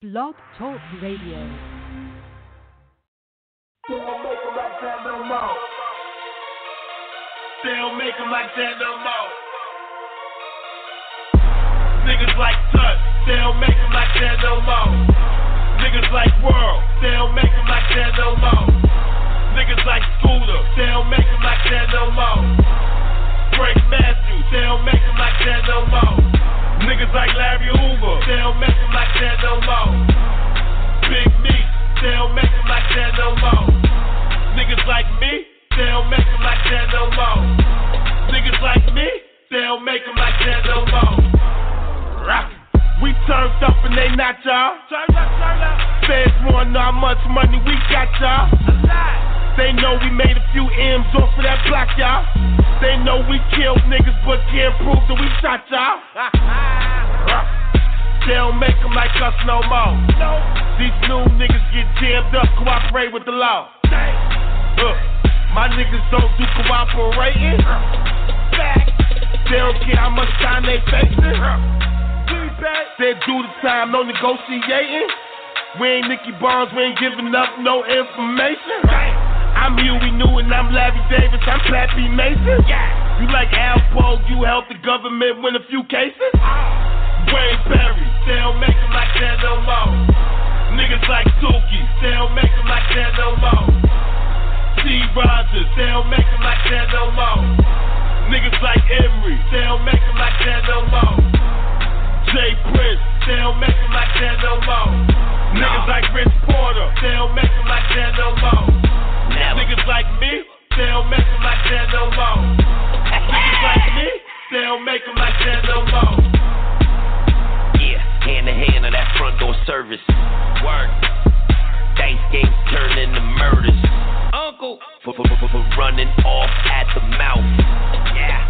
Blog Talk Radio. They don't make 'em like that no more. They don't make like that no more. Niggas like Tut, they don't make 'em like that no more. Niggas like World, they don't make 'em like that no more. Niggas like Scooter, they don't make 'em like that no more. Frank Matthews, they don't make 'em like that no more. Niggas like Larry Hoover, they don't make 'em like that no more. Big Meech, they don't make 'em like that no more. Niggas like me, they don't make 'em like that no more. Niggas like me, they don't make 'em like that no more. Rock. We turned up and they not y'all. Turn up, turn up. Wanna know how much money we got y'all. They know we made a few M's off of that block, y'all. They know we killed niggas, but can't prove that we shot y'all. They don't make 'em like us no more. No. These new niggas get jammed up, cooperate with the law. My niggas don't do cooperating. Fact. They don't care how much time they facing. They do the time, no negotiating. We ain't Nicky Barnes, we ain't giving up no information. I'm Huey Newton, I'm Larry Davis, I'm Pappy Mason. You like Al Poe, you helped the government win a few cases. Wayne Perry, they don't make 'em like that no more. Niggas like Suki, they don't make 'em like that no more. T. Rogers, they don't make 'em like that no more. Niggas like Emery, they don't make 'em like that no more. Jay Prince, they don't make 'em like that no more. Niggas like Rich Porter, they don't make 'em like that no more. Niggas like me, they don't make 'em like that no more. Niggas like me, they don't make 'em like that no more. Yeah, hand to hand of that front door service. Word. Games turn into murders. Uncle. For, for, for, for running off at the mouth. Yeah.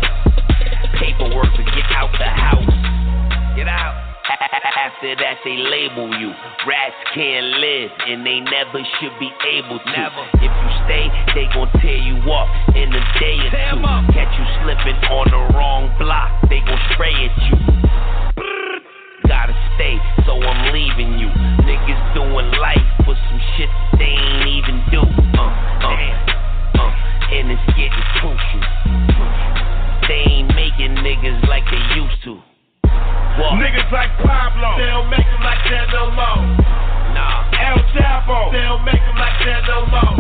Paperwork to get out the house. Get out. After that, they label you. Rats can't live, and they never should be able to. Never. If you stay, they gon' tear you up in a day or two. Catch you slipping on the wrong block, they gon' spray at you. Gotta stay, so I'm leaving you. Niggas doing life for some shit they ain't even do. Uh, uh, uh, and it's getting crucial. They ain't making niggas like they used to. What? Niggas like Pablo, they don't make 'em like that no more. Nah, El Chapo, they don't make 'em like that no more.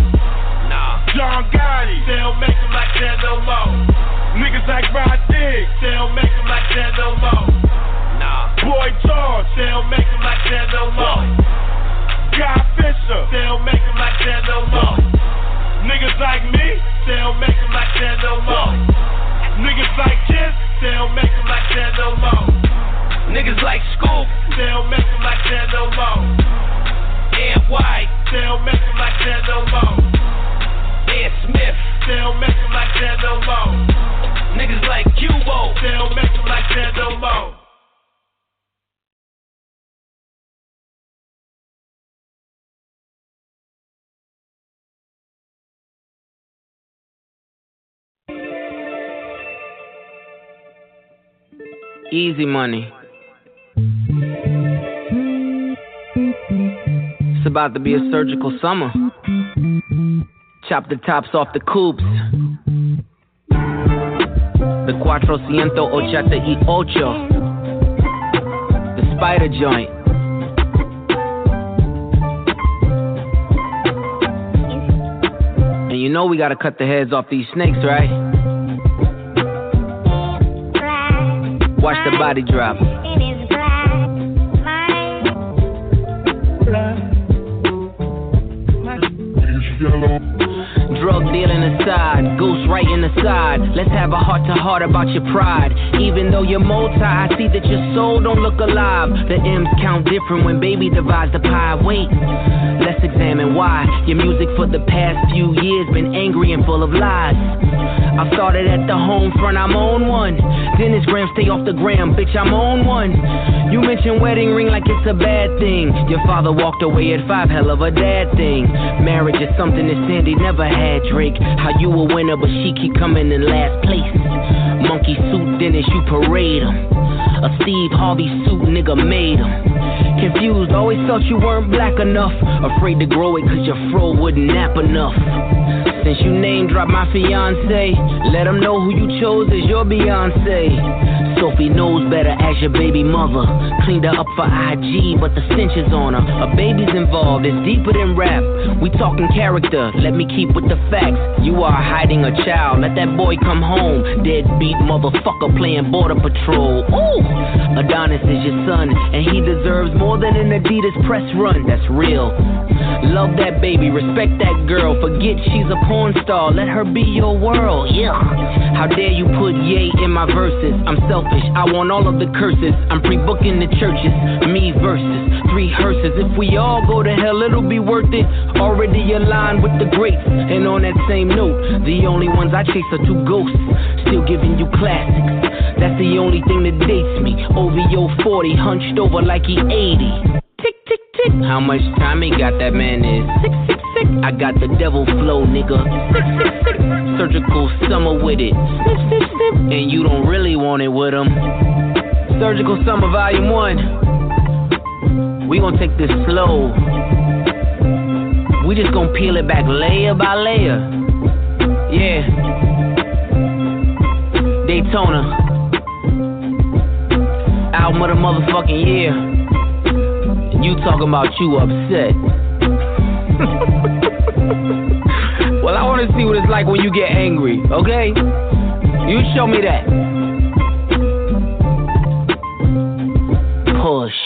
nah, John Gotti, they don't make 'em like that no more. Niggas like Rod Diggs, they don't make 'em like that no more. nah. Boy George, they don't make 'em like that no more. Guy Fisher, they don't make 'em like that no more. Niggas like me, they don't make 'em like that no more. Niggas like Kiss, they don't make 'em like that no more. Niggas like Scoop, They don't make 'em like that no more. Ed White, They don't make 'em like that no more. Ed Smith. They don't make 'em like that no more. Niggas like Cubo. They don't make 'em like that no more. Easy money. About to be a surgical summer. Chop the tops off the coupes. The Cuatrocientos Ochenta y Ocho. The spider joint. And you know we gotta cut the heads off these snakes, right? Watch the body drop. Dealing aside, ghost writing aside. Let's have a heart to heart about your pride. Even though you're multi, I see that your soul don't look alive. The M's count different when baby divides the pie. Wait, let's examine why your music for the past few years been angry and full of lies. I started at the home front, I'm on one. Dennis Graham, stay off the gram, bitch, I'm on one. You mentioned wedding ring like it's a bad thing. Your father walked away at five, hell of a dad thing. Marriage is something that Sandi never had, Drake. How you a winner, but she keep coming in last place. Monkey suit, Dennis, you parade him. A Steve Harvey suit, nigga made him. Confused, always thought you weren't black enough. Afraid to grow it cause your fro wouldn't nap enough. Since you name drop my fiance, let them know who you chose as your Beyonce. Sophie knows better as your baby mother. Cleaned her up for IG, but the stench is on her. A baby's involved, it's deeper than rap. We talking character, let me keep with the facts. You are hiding a child, let that boy come home. Deadbeat motherfucker playing border patrol. Ooh, Adonis is your son, and he deserves more than an Adidas press run. That's real. Love that baby, respect that girl. Forget she's a porn star, let her be your world. Yeah. How dare you put Ye in my verses? I'm selfish selfish. I want all of the curses. I'm pre booking the churches. Me versus three hearses. If we all go to hell, it'll be worth it. Already aligned with the greats. And on that same note, the only ones I chase are two ghosts. Still giving you classics. That's the only thing that dates me. OVO 40, hunched over like he 80. Tick, tick, tick. How much time he got that man is? Six, six, six. I got the devil flow, nigga. Six, six, six. Surgical summer with it. Six, six, six. And you don't really want it with him. Surgical summer volume one. We gonna take this slow. We just gonna peel it back layer by layer. Yeah. Daytona. Album of the motherfucking year. You talking about you upset. well, I want to see what it's like when you get angry, okay? You show me that. Push.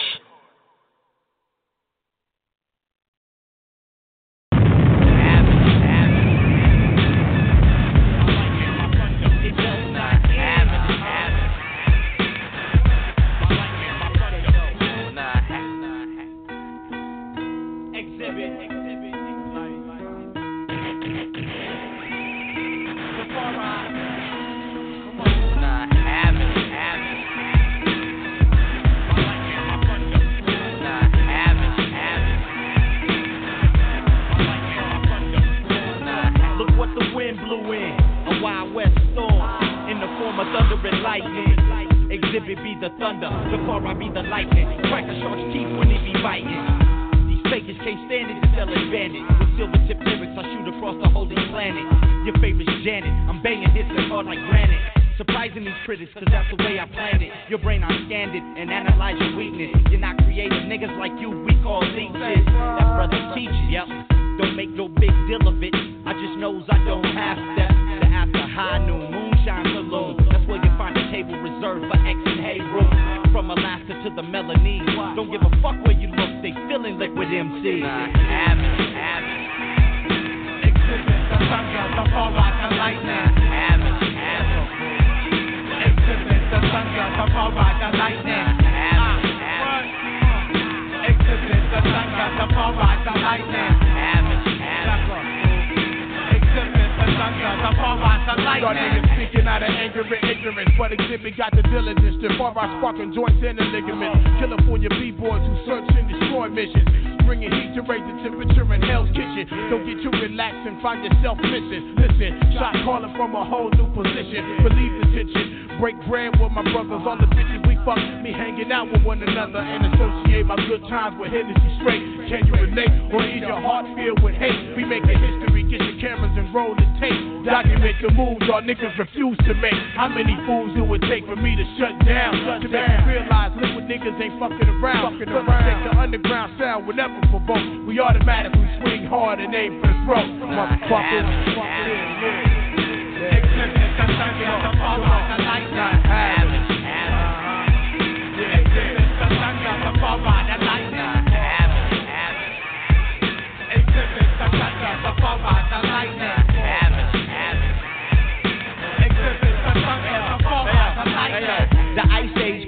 tendon ligament. California b-boys who search and destroy missions. Bringing heat to raise the temperature in Hell's Kitchen. Don't get too relaxed and find yourself missing. Listen, shot calling from a whole new position. Believe the tension break bread with my brothers. All the bitches we fuck, me hanging out with one another and associate my good times with Hennessy straight. Can you relate or is your heart filled with hate? We making history, get your cameras and roll the tape. Document the moves y'all niggas refuse to make. How many fools it would take for me to shut down? Shut to down. make you realize liquid niggas ain't fucking around. Fucking around. Take the underground sound whenever never both. We automatically swing hard and aim for the throat. Motherfuckers, fuck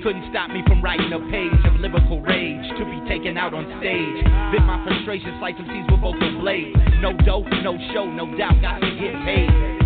couldn't stop me from writing a page of lyrical rage to be taken out on stage. Bit my frustrations like some seeds with open blades. No dope, no show, no doubt, got to get paid.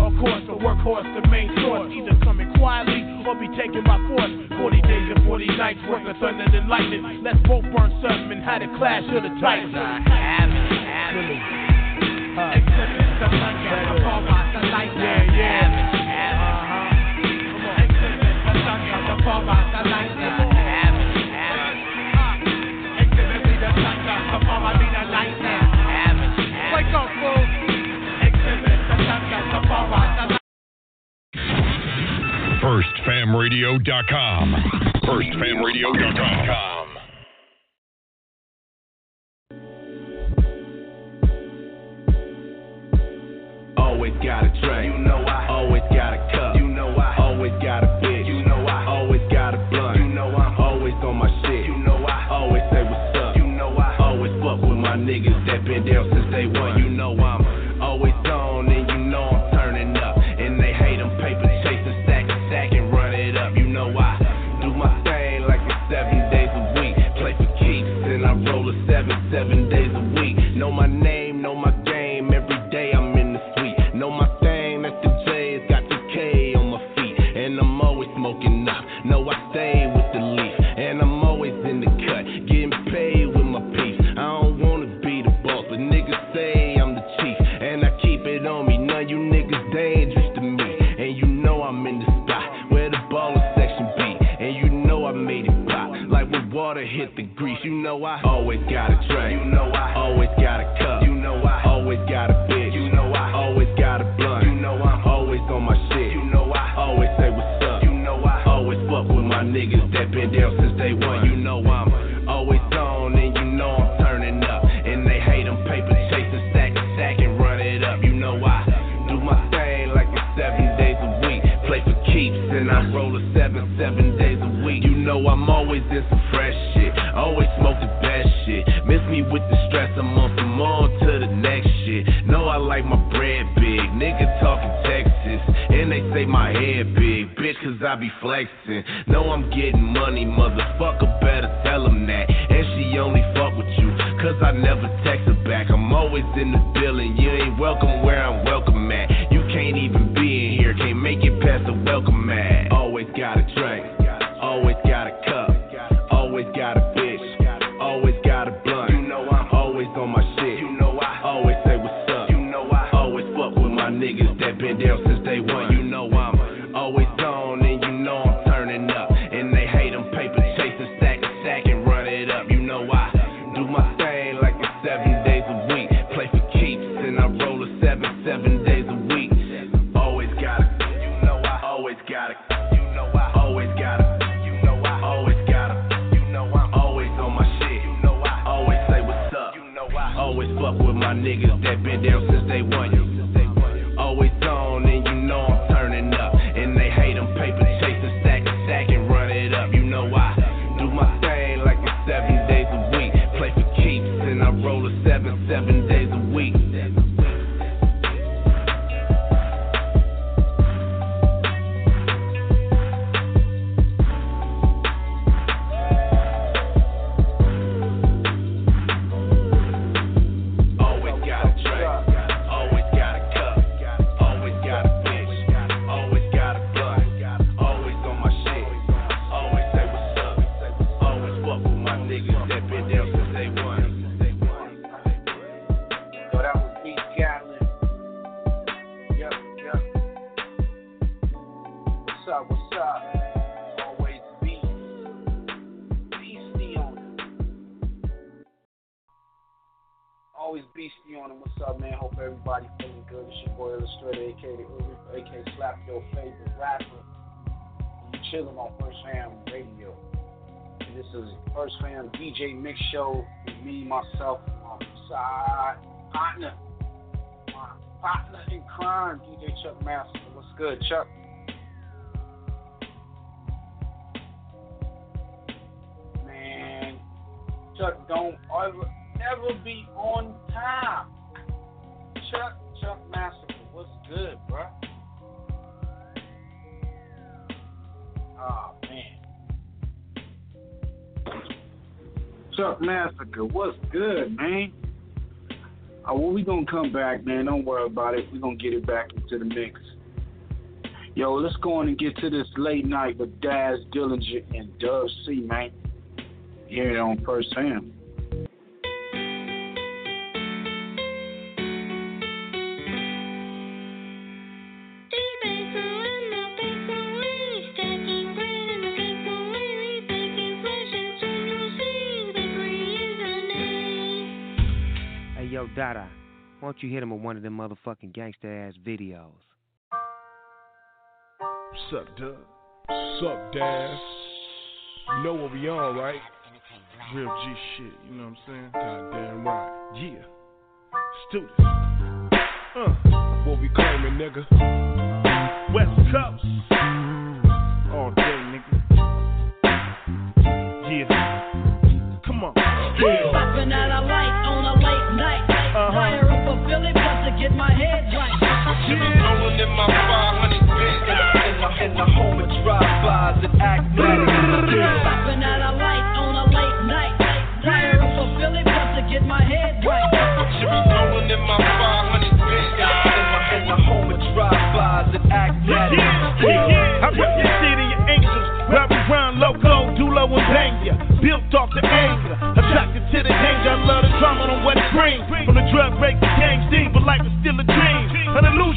of course, the workhorse, the main source. Either coming quietly or be taken by force. 40 days and 40 nights worth of thunder and lightning. Let's both burn something and had a clash of the titans. I have it, have it. Uh, Exhibit the thunder, I'm all about the lightning. Yeah, yeah. Wake up, fool! FirstFamRadio.com. FirstFamRadio.com. Always got a track. You know I always got a No, always beastie on and what's up, man? Hope everybody feeling good. It's your boy Illustrator, aka aka Slap Your Favorite Rapper. You chilling on First Fam Radio. And this is First Fam DJ Mix Show with me, myself, my side partner, my partner in crime, DJ Chuck Massacre. What's good, Chuck? Man, Chuck, don't ever ever be on time. Chuck, Chuck Massacre, what's good, bro? Oh, ah, man. Chuck Massacre, what's good, man? Oh, well, we gonna come back, man. Don't worry about it. We're gonna get it back into the mix. Yo, let's go on and get to this late night with Daz Dillinger and Dub C, man. Hear it on first hand. Don't you hit him with one of them motherfucking gangster ass videos? What's up, Doug? What's Daz? You know what we on, right? Real G shit, you know what I'm saying? Goddamn right. Yeah. Students. Uh, what we claiming, nigga? West Coast.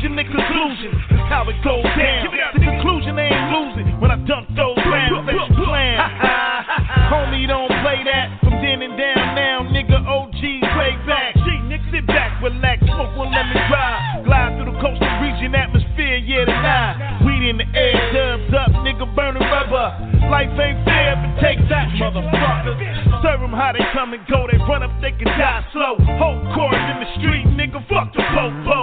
An illusion and conclusion is how it goes down. The conclusion they ain't losing when I dump those rounds. They should plan. Homie, don't play that from then and down now, nigga. OG way back. G, nigga, sit back, relax, smoke one, let me drive. Glide through the coastal region atmosphere, yeah, tonight. Weed in the air, dubs up, nigga, burning rubber. Life ain't fair, but take that, motherfucker. Serve them how they come and go, they run up, they can die slow. Whole chorus in the street, nigga, fuck the popo.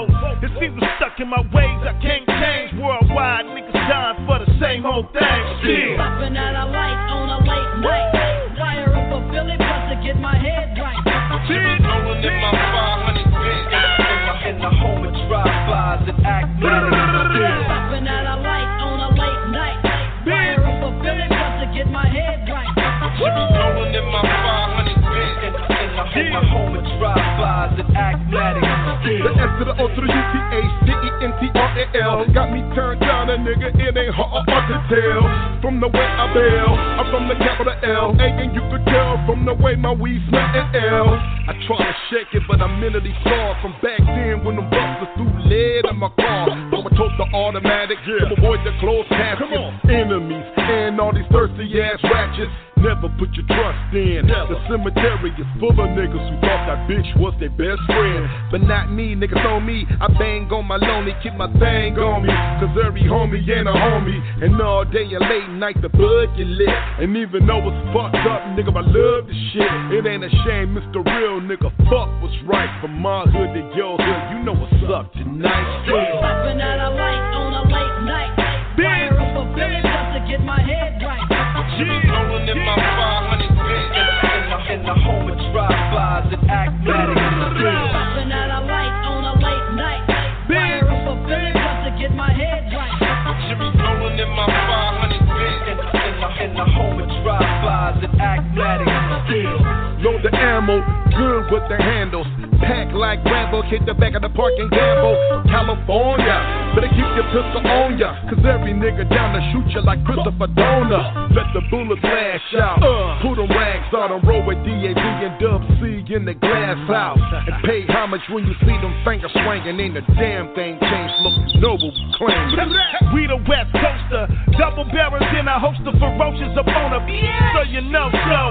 It seems I'm stuck in my ways, I can't change. Worldwide, niggas dying for the same old thing. Still. Stopping at a light on a late night. Fire up a Philly just to get my head right. Rolling in my 500 bit. In the home of drive-bys and act to the O to the U T H D E N T R A L got me turned down, a nigga. It ain't hard to tell from the way I bail. I'm from the capital L, A, and you could tell from the way my weed smell and L. I try to shake it, but I'm mentally scarred from back then when them busters threw lead in my car. So I told the automatic to avoid the closed caskets, enemies, and all these thirsty ass ratchets. Never put your trust in. The cemetery is full of niggas who thought that bitch was their best friend. But not me, niggas on me. I bang on my lonely, keep my thing on me. Cause every homie ain't a homie. And all day and late night the bud get lit. And even though it's fucked up, nigga, I love the shit. It ain't a shame, Mr. Real nigga. Fuck what's right from my hood to your hood. You know what's up tonight. Stopping at a light on a late night. Fire up a just to get my head right. In my 500 bit. In the home of drive-bys and act Stopping at a light on a late night. Fire up a just to get my head right. Rolling in my 500 bit. In the home of drive-bys and act Load the ammo, good with the handles. Pack like Rambo, hit the back of the park and gamble. California, better keep your pistol on ya. Cause every nigga down to shoot you like Christopher Dorner. Let the bullets flash out. Uh. Put them rags on them, roll with DAB and Dub C in the glass house. And pay homage when you see them fingers swinging. Ain't a damn thing changed. Look noble, claim. We the West Coaster, double barrels in a host of ferocious opponent. So you know so.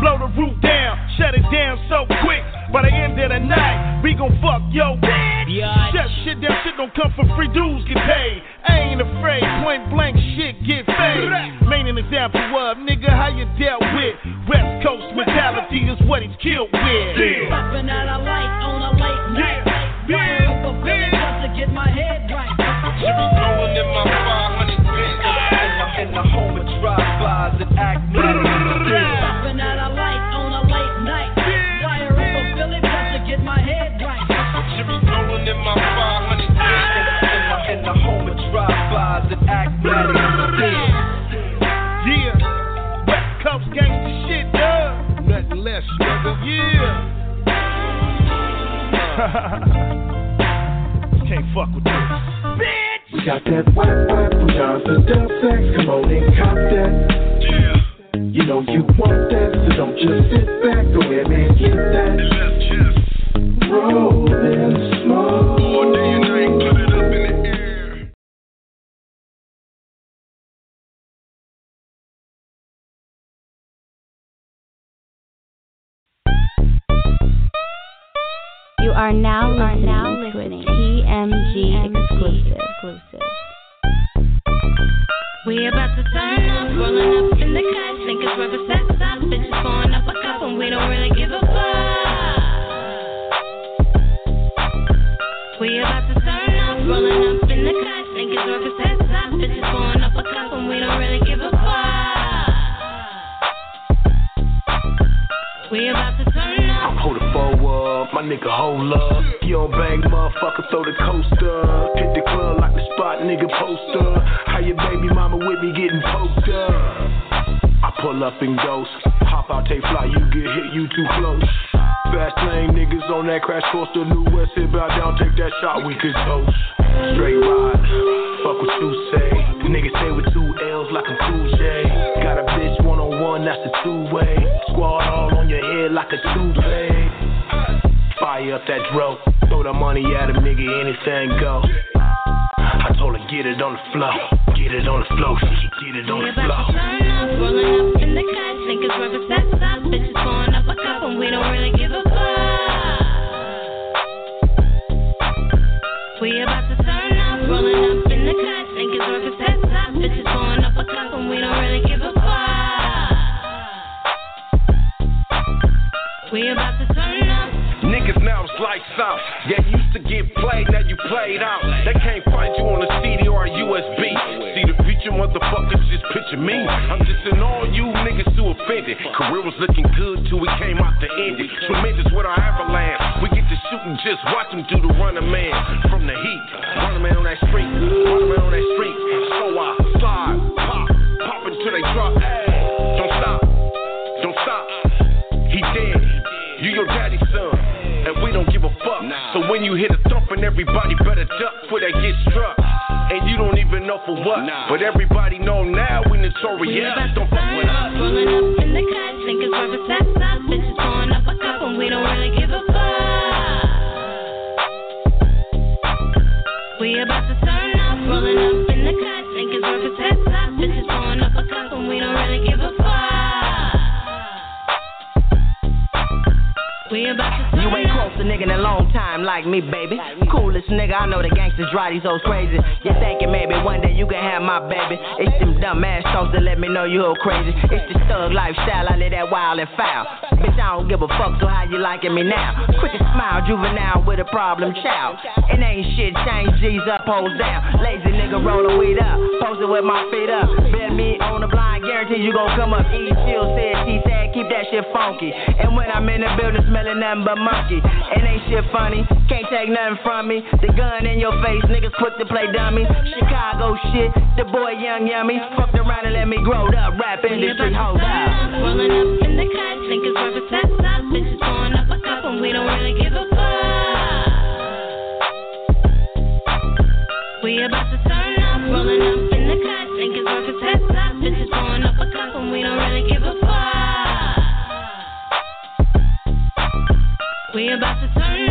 Blow the roof down, shut it down so quick. By the end of the night, we gon' fuck yo bitch. Chef shit, that shit don't come for free. Dudes get paid. I ain't afraid. Point blank shit get paid. Main an example of nigga how you dealt with West Coast mentality is what he's killed with. Stopping at a light on a late night. A Philly just to get my head right. Rolling in my 500 bit. In the home of drive-bys and act In the drive-bys and Yeah, West Coast gangsta shit, dog. Nothing less, nigga. Yeah. Can't fuck with this. Bitch! got that whack whack from Johnson. Come on and cop that. Yeah. You know you want that, so don't just sit back. Go ahead and get that. Rolling slow. You are now listening to a TMG exclusive. exclusive. We about to turn up, rolling up in the cut. Think it's rubber sets up, bitches pouring up a cup, and we don't really give a fuck. We about to turn up, rolling up in the cut. Think it's rubber sets up, bitches pouring up a cup, and we don't really give a fuck. We about to my nigga hold up. You don't bang, motherfucker, throw the coaster. Hit the club like the spot, nigga poster. How your baby mama with me getting poked up? I pull up in ghost, hop out, take flight, you get hit, you too close. Fast lane niggas on that crash course, the new west hit bow down, take that shot, we could toast. Straight ride, fuck what you say. Niggas say with two L's like I'm Cool. Got a bitch one on one, that's a two way. Squad all on your head like a toupee. Fire up that dro, throw the money at a nigga, anything go. I told her get it on the floor, get it on the floor, she get it on We the about to floor. turn up, rolling up in the cut. Think it's rubber sets up, bitches pouring up a cup, and we don't really give a fuck. We about to turn up, rolling up in the cut. Think it's rubber sets up, bitches pouring up a cup, and we don't really give a fuck. We about to. Niggas now it's lights out. Yeah, you used to get played, now you played out. They can't find you on a CD or a USB. See the future, motherfuckers just picture me. I'm just in all you niggas too offended. Career was looking good till we came out to end it. Tremendous with our avalanche. We get to shoot and just watch them do the running man from the heat. Running man on that street, running man on that street. So I slide, pop, pop until they drop. You hear the thumping, everybody better duck before they get struck. And you don't even know for what. But everybody know now we We notorious. about like me, baby. Coolest nigga, I know the gangsters drive these hoes crazy. You thinking maybe one day you can have my baby. It's them dumb ass songs that let me know you all crazy. It's the thug lifestyle, I live that wild and foul. Bitch, I don't give a fuck, so how you liking me now? Quick to smile, juvenile with a problem child. It ain't shit, change G's up, hoes down. Lazy nigga rollin' weed up, posted with my feet up. Bet me on the blind, guarantee you gon' come up. E chill said, she said, keep that shit funky. And when I'm in the building, smelling nothing but monkey. It ain't shit funny, can't take nothing from me. The gun in your face, niggas quick to play dummy. Chicago shit, the boy young yummy. Fucked around and let me grow up, rap industry, hold up. rolling up in the cut. Think it's rubber sets up, bitches pouring up a cup, and we don't really give a fuck. We about to turn up, rolling up in the cut. Think it's rubber sets up, bitches pouring up a cup, and we don't really give a fuck. We about to turn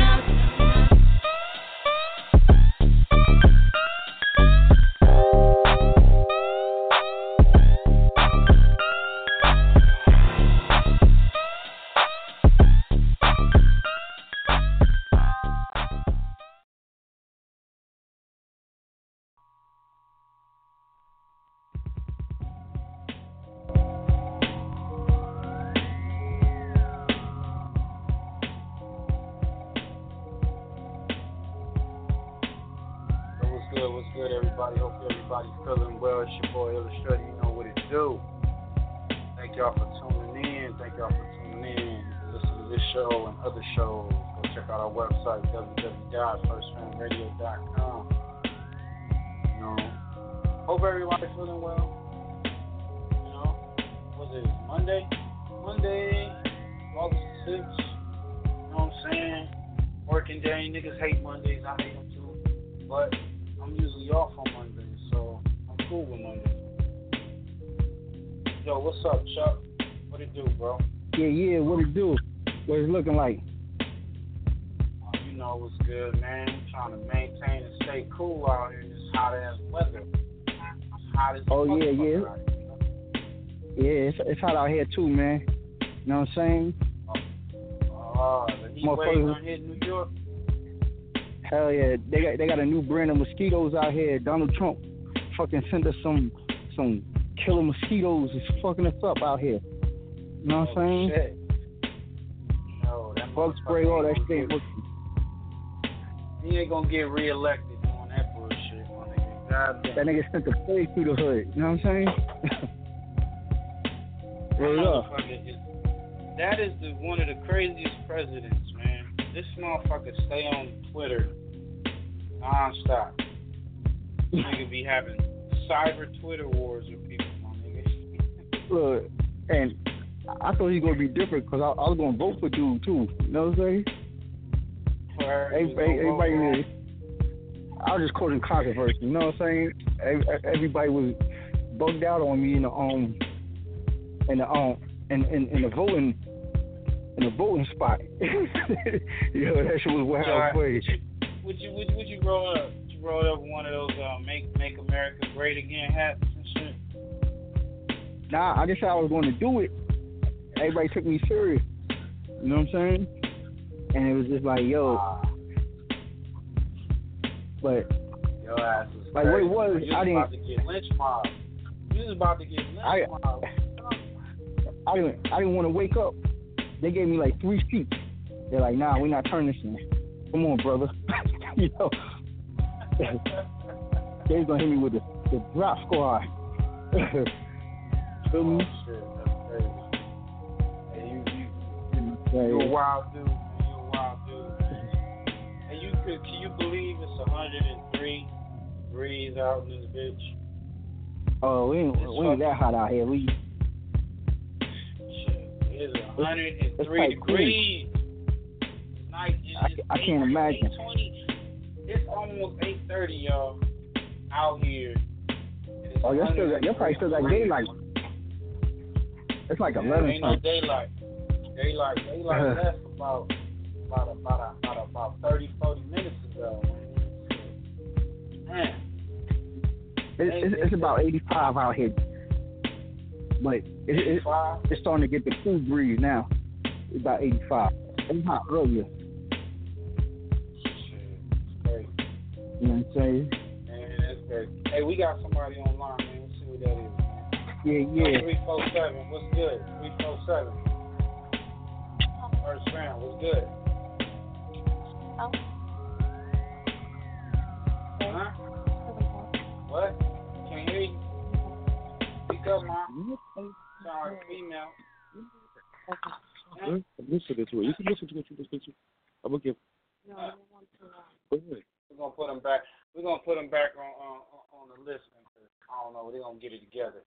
The heat wave Motherfuckers- done hit New York. Hell yeah, they got they got a new brand of mosquitoes out here. Donald Trump fucking sent us some some killer mosquitoes. It's fucking us up out here. You know what I'm oh, saying? Oh, Shit. Yo, that Bug spray, all that shit. He ain't gonna get reelected doing that bullshit, my nigga. God damn. That nigga sent the plague through the hood. You know what I'm saying? Word up. That is the one of the craziest presidents. This motherfucker stay on Twitter nonstop. Nigga be having cyber Twitter wars with people, my nigga. Look, and I thought he was gonna be different because I, I was gonna vote for dude too. You know what I'm saying? Word, Every- you gonna Everybody, was- I was just quoting controversy. You know what I'm saying? Everybody was bugged out on me in the um in the um in in, in the voting in the voting spot. Yo, that shit was wild crazy. Would you would, would you roll up? Would you roll up one of those uh, make make America great again hats and shit? Nah, I just said I was going to do it. Everybody took me serious. You know what I'm saying? And it was just like, yo. But Your ass is Like, what it was, You I didn't- about to get lynch mob. You was about to get lynch I- mob. I didn't I didn't want to wake up. They gave me like three seats. They're like, nah, we're not turning this in. Come on, brother. you know. they was gonna hit me with the, the drop squad. Feel me? Oh, Shit, that's crazy. Hey, you, you, you a wild dude. man. You a wild dude. And you could, can you believe it's 103 degrees out in this bitch? Oh, we ain't, we ain't that hot out here. We Shit, it's 103 like degrees. Night is I, I can't imagine. It's almost 8:30, y'all, out here. It's Oh, y'all still got, y'all probably still got daylight. It's like Man, eleven Ain't no daylight. Daylight, daylight Uh-huh. left about about about about about 30, 40 minutes ago. Man, It, it's, it's about eighty-five out here, but it, it, it's starting to get the cool breeze now. It's about eighty-five. It was hot earlier. Great. You know what I'm saying? Man, that's great. Hey, we got somebody online, man. Let's see who that is. Yeah, yeah. Three four seven. What's good? Three four seven. First round. What's good? Oh. Huh? What? Can't hear you. Speak up, mom. Sound like a female. I'm listening to it. You can listen to it. You listen to it. I'm gonna give. Go ahead. We're gonna put them back. We're gonna put them back on on, on the list. I don't know. They're gonna get it together.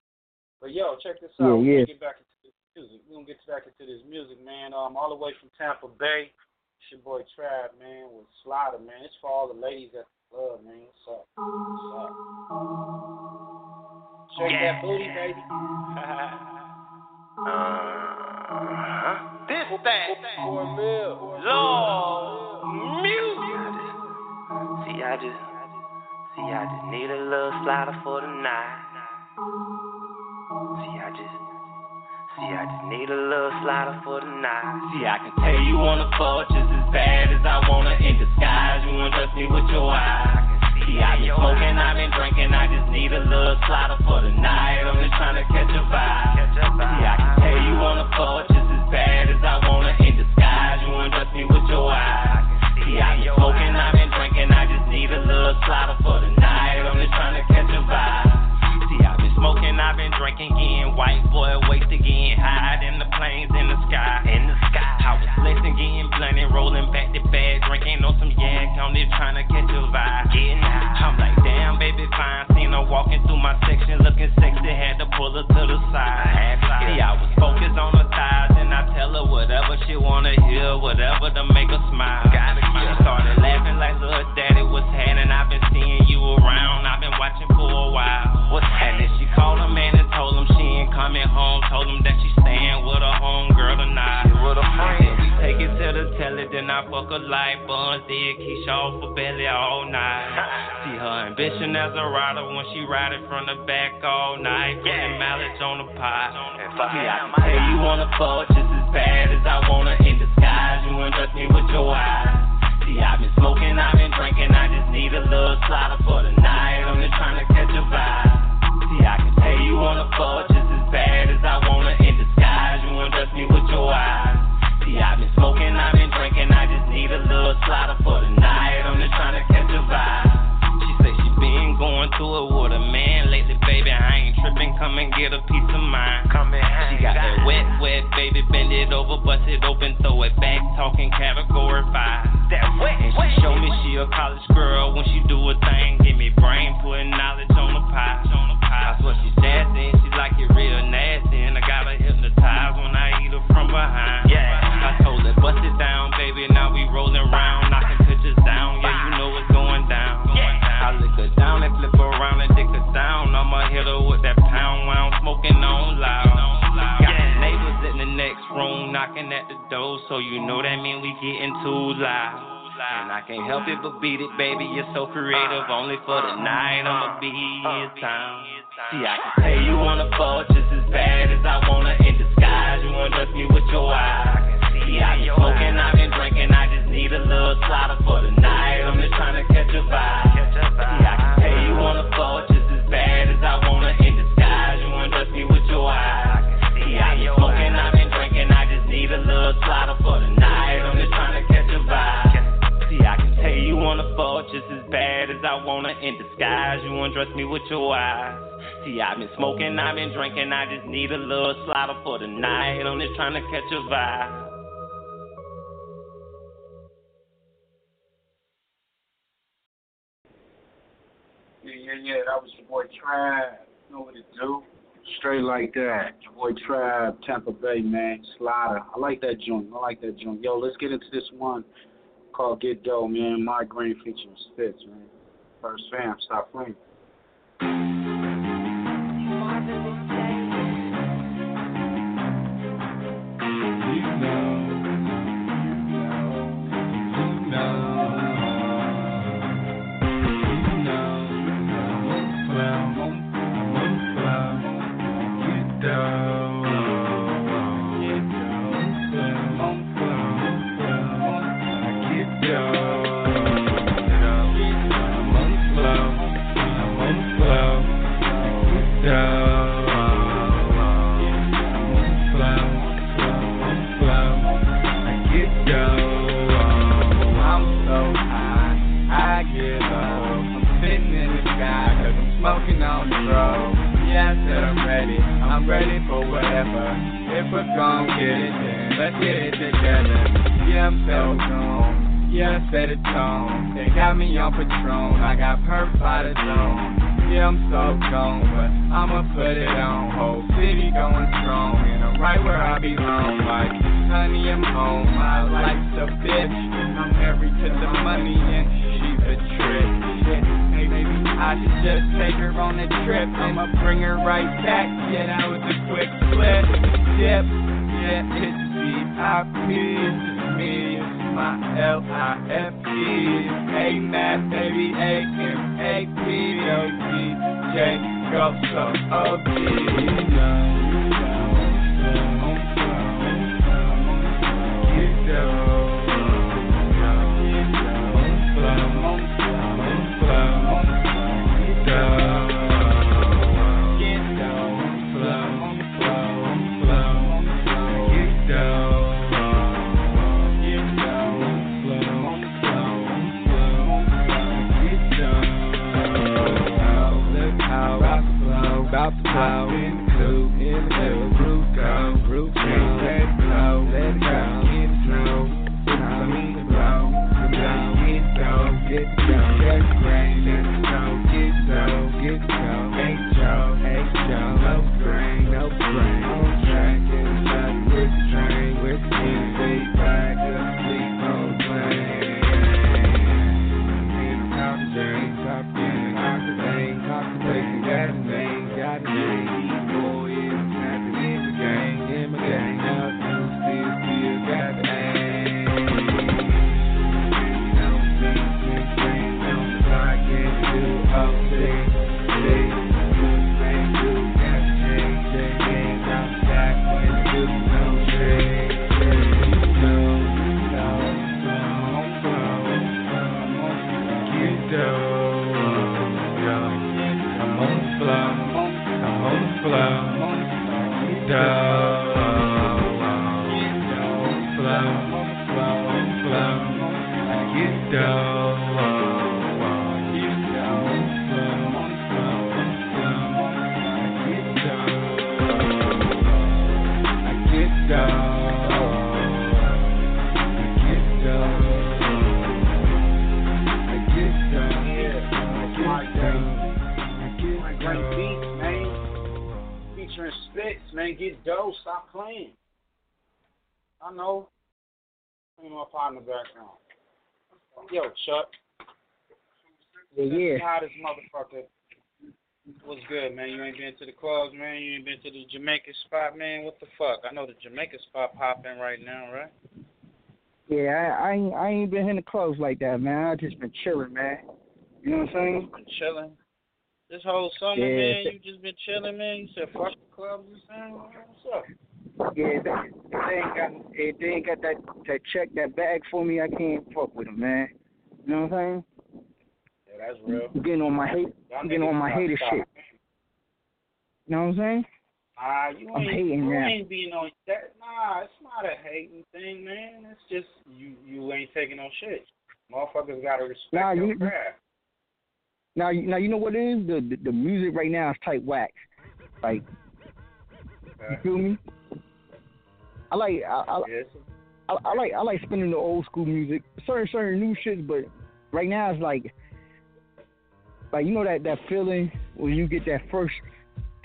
But yo, check this Yeah, out. We're yeah. gonna get back into this music. We're gonna get back into this music, man. Um, all the way from Tampa Bay. It's your boy Trav, man, with Slaughter, man. It's for all the ladies at the club, man. What's up? What's up? Shake that booty, baby. Uh-huh. This thing for a. Lord music. See, I just, see, I just need a little slider for the night. See, I just, see, I just need a little slider for the night. See, I can tell you wanna fuck just as bad as I wanna in disguise. You want undress me with your eyes. See, I've been smoking, I've been drinking, I just need a little slider for the night. I'm just trying to catch a vibe. See, I can tell you wanna fuck just as bad as I wanna in disguise. You undress me with your eyes. See, I've been smoking, I've been drinking, I just need a little slider for the night. I'm just trying to catch a vibe. I've been smoking, I've been drinking, getting white boy wasted, getting high in the planes, in the sky, in the sky. I was flexing, getting blunted, rolling back to back, drinking on some yak, on this trying to catch a vibe. Getting high. I'm like, damn, baby, fine. Seen her walking through my section, looking sexy, had to pull her to the side. See, I was focused on her thighs, and I tell her whatever she wanna hear, whatever to make her smile. Gotta She started laughing like little daddy was had, and I've been seeing around. I've been watching for a while. What's happening? she called a man and told him she ain't coming home. Told him that she's staying with her homegirl tonight. With a friend. We take it to the telly, then I fuck her like Buns did Keisha off for belly all night. See her ambition as a rider when she riding from the back all night. Putting yeah. mileage on the pot. And fuck me, I can tell you wanna fuck just as bad as I wanna in disguise. You undress me with your eyes. I've been smoking, I've been drinking, I just need a little slider for the night. I'm just trying to catch a vibe. See, I can tell you wanna fuck just as bad as I wanna in disguise. You undress me with your eyes. See, I've been smoking, I've been drinking, I just need a little slider for the night. I'm just trying to catch a vibe. She she been going through come and get a piece of mind. Come in, She got that wet, wet, baby. Bend it over, bust it open, throw it back, talking category five. That wet, And she wet. show me she a college girl when she do a thing. Give me brain, putting knowledge on the And I can't help it but beat it, baby. You're so creative, only for the night. I'ma be in town. See, I can tell you wanna fuck just as bad as I wanna in disguise. You undress me with your eyes. See, I've been smoking, I've been drinking, I just need a little slider for the night. I'm just trying to catch a vibe. In disguise. You undress me with your eyes. See, I've been smoking, I've been drinking, I just need a little slider for the night. I'm just trying to catch a vibe. Yeah, yeah, yeah. That was your boy Trav. You know what to do. Straight like that. Your boy Trav, Tampa Bay, man. Slider. I like that joint. I like that joint. Yo, let's get into this one called Get Dough, man. My Migraine features Spitz, man. First fam, stop playing. Ready, for whatever. If we're gon' get it, then let's get it together. Yeah, I'm so gone. Yeah, I set a tone. They got me on Patron, I got perp by the zone. Yeah, I'm so gone, but I'ma put it on. Whole city going strong, and I'm right where I belong. Like, honey, I'm home. My life's a bitch. I'm married to the money, and she's a trick. I should just take her on a trip. I'ma bring her right back. Yeah, that was a quick flip. Yep, yeah, it's VIP. It's me, it's my L-I-F-E. A math, baby, A M A P O D J. Go so OG. About Yo, Chuck. Yeah, this motherfucker? What's good, man? You ain't been to the clubs, man. You ain't been to the Jamaica spot, man. What the fuck? I know the Jamaica spot popping right now, right? Yeah, I, I ain't I ain't been in the clubs like that, man. I just been chilling, man. You know what I'm saying? Been chilling. This whole summer, Yeah. man, you just been chilling, man. You said fuck the clubs, you saying? What's up? Yeah, they, they ain't got if they ain't got that that check that bag for me. I can't fuck with them, man. You know what I'm saying? Yeah, that's real. I'm getting on my hate, I'm getting on my hater stop. shit. You know what I'm saying? Nah, you I'm ain't, hating you now. ain't being on that. Nah, it's not a hating thing, man. It's just you you ain't taking no shit. Motherfuckers gotta respect Nah, your you- craft. Now, you- now you know what it is. The the, the music right now is type wax. Like, you feel me? I like I, I, I, I like I like spinning the old school music. Certain certain new shit, but right now it's like like you know that that feeling when you get that first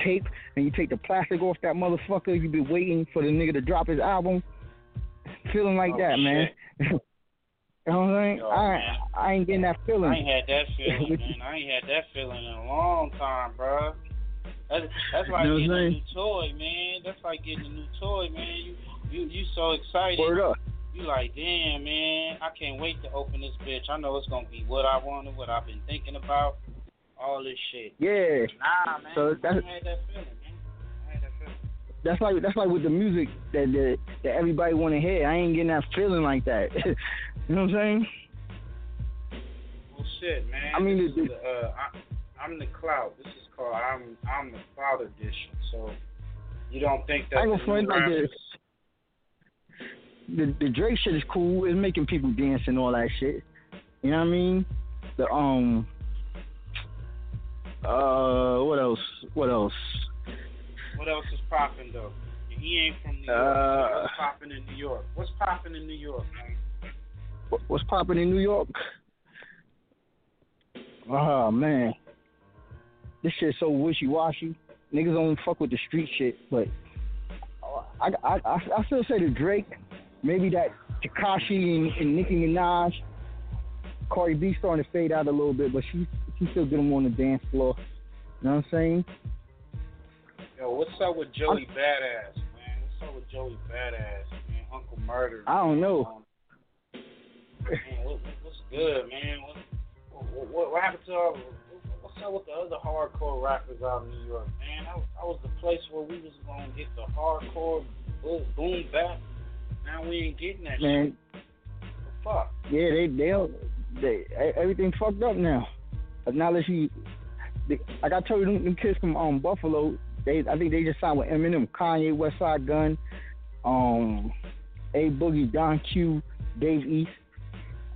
tape and you take the plastic off that motherfucker. You been waiting for the nigga to drop his album. Feeling like Oh, that, man. you know what I'm saying? Yo, I man. I ain't getting that feeling. I ain't had that feeling, man. I ain't had that feeling in a long time, bro. That's that's like You know getting a new toy, man. That's like getting a new toy, man. You you you so excited. Word up. You like, damn, man. I can't wait to open this bitch. I know it's gonna be what I wanted, what I've been thinking about, all this shit. Yeah. Nah, man. So that's that feeling, man. I had that feeling. that's like that's like with the music that that, that everybody want to hear. I ain't getting that feeling like that. you know what I'm saying? Well, shit, man. I mean, this the- the, uh, I, I'm the clout. This is called I'm I'm the clout edition. So you don't think that I ain't the gonna new like rappers- the the Drake shit is cool. It's making people dance and all that shit. You know what I mean? The um uh what else? What else? What else is popping though? He ain't from New York. Uh, what's popping in New York? What's popping in New York, man? What's popping in New York? Oh man, this shit's so wishy washy. Niggas don't fuck with the street shit, but I I I, I still say the Drake, maybe that Tekashi and, and Nicki Minaj. Cardi B starting to fade out a little bit, but she she still get them on the dance floor. You know what I'm saying? Yo, what's up with Joey Badass, man? What's up with Joey Badass, man? Uncle Murder. I don't know. Man, what, what- what's good, man? What, what, what, what happened to all? What's up with the other hardcore rappers out in New York, man? That was, that was the place where we was gonna get the hardcore boom, boom back. Now we ain't getting that Man, shit. The fuck? Yeah, they they they everything fucked up now. But now that you, they, like I told you, them, them kids from um Buffalo, they I think they just signed with Eminem, Kanye, Westside Gunn, um, A Boogie, Don Q, Dave East.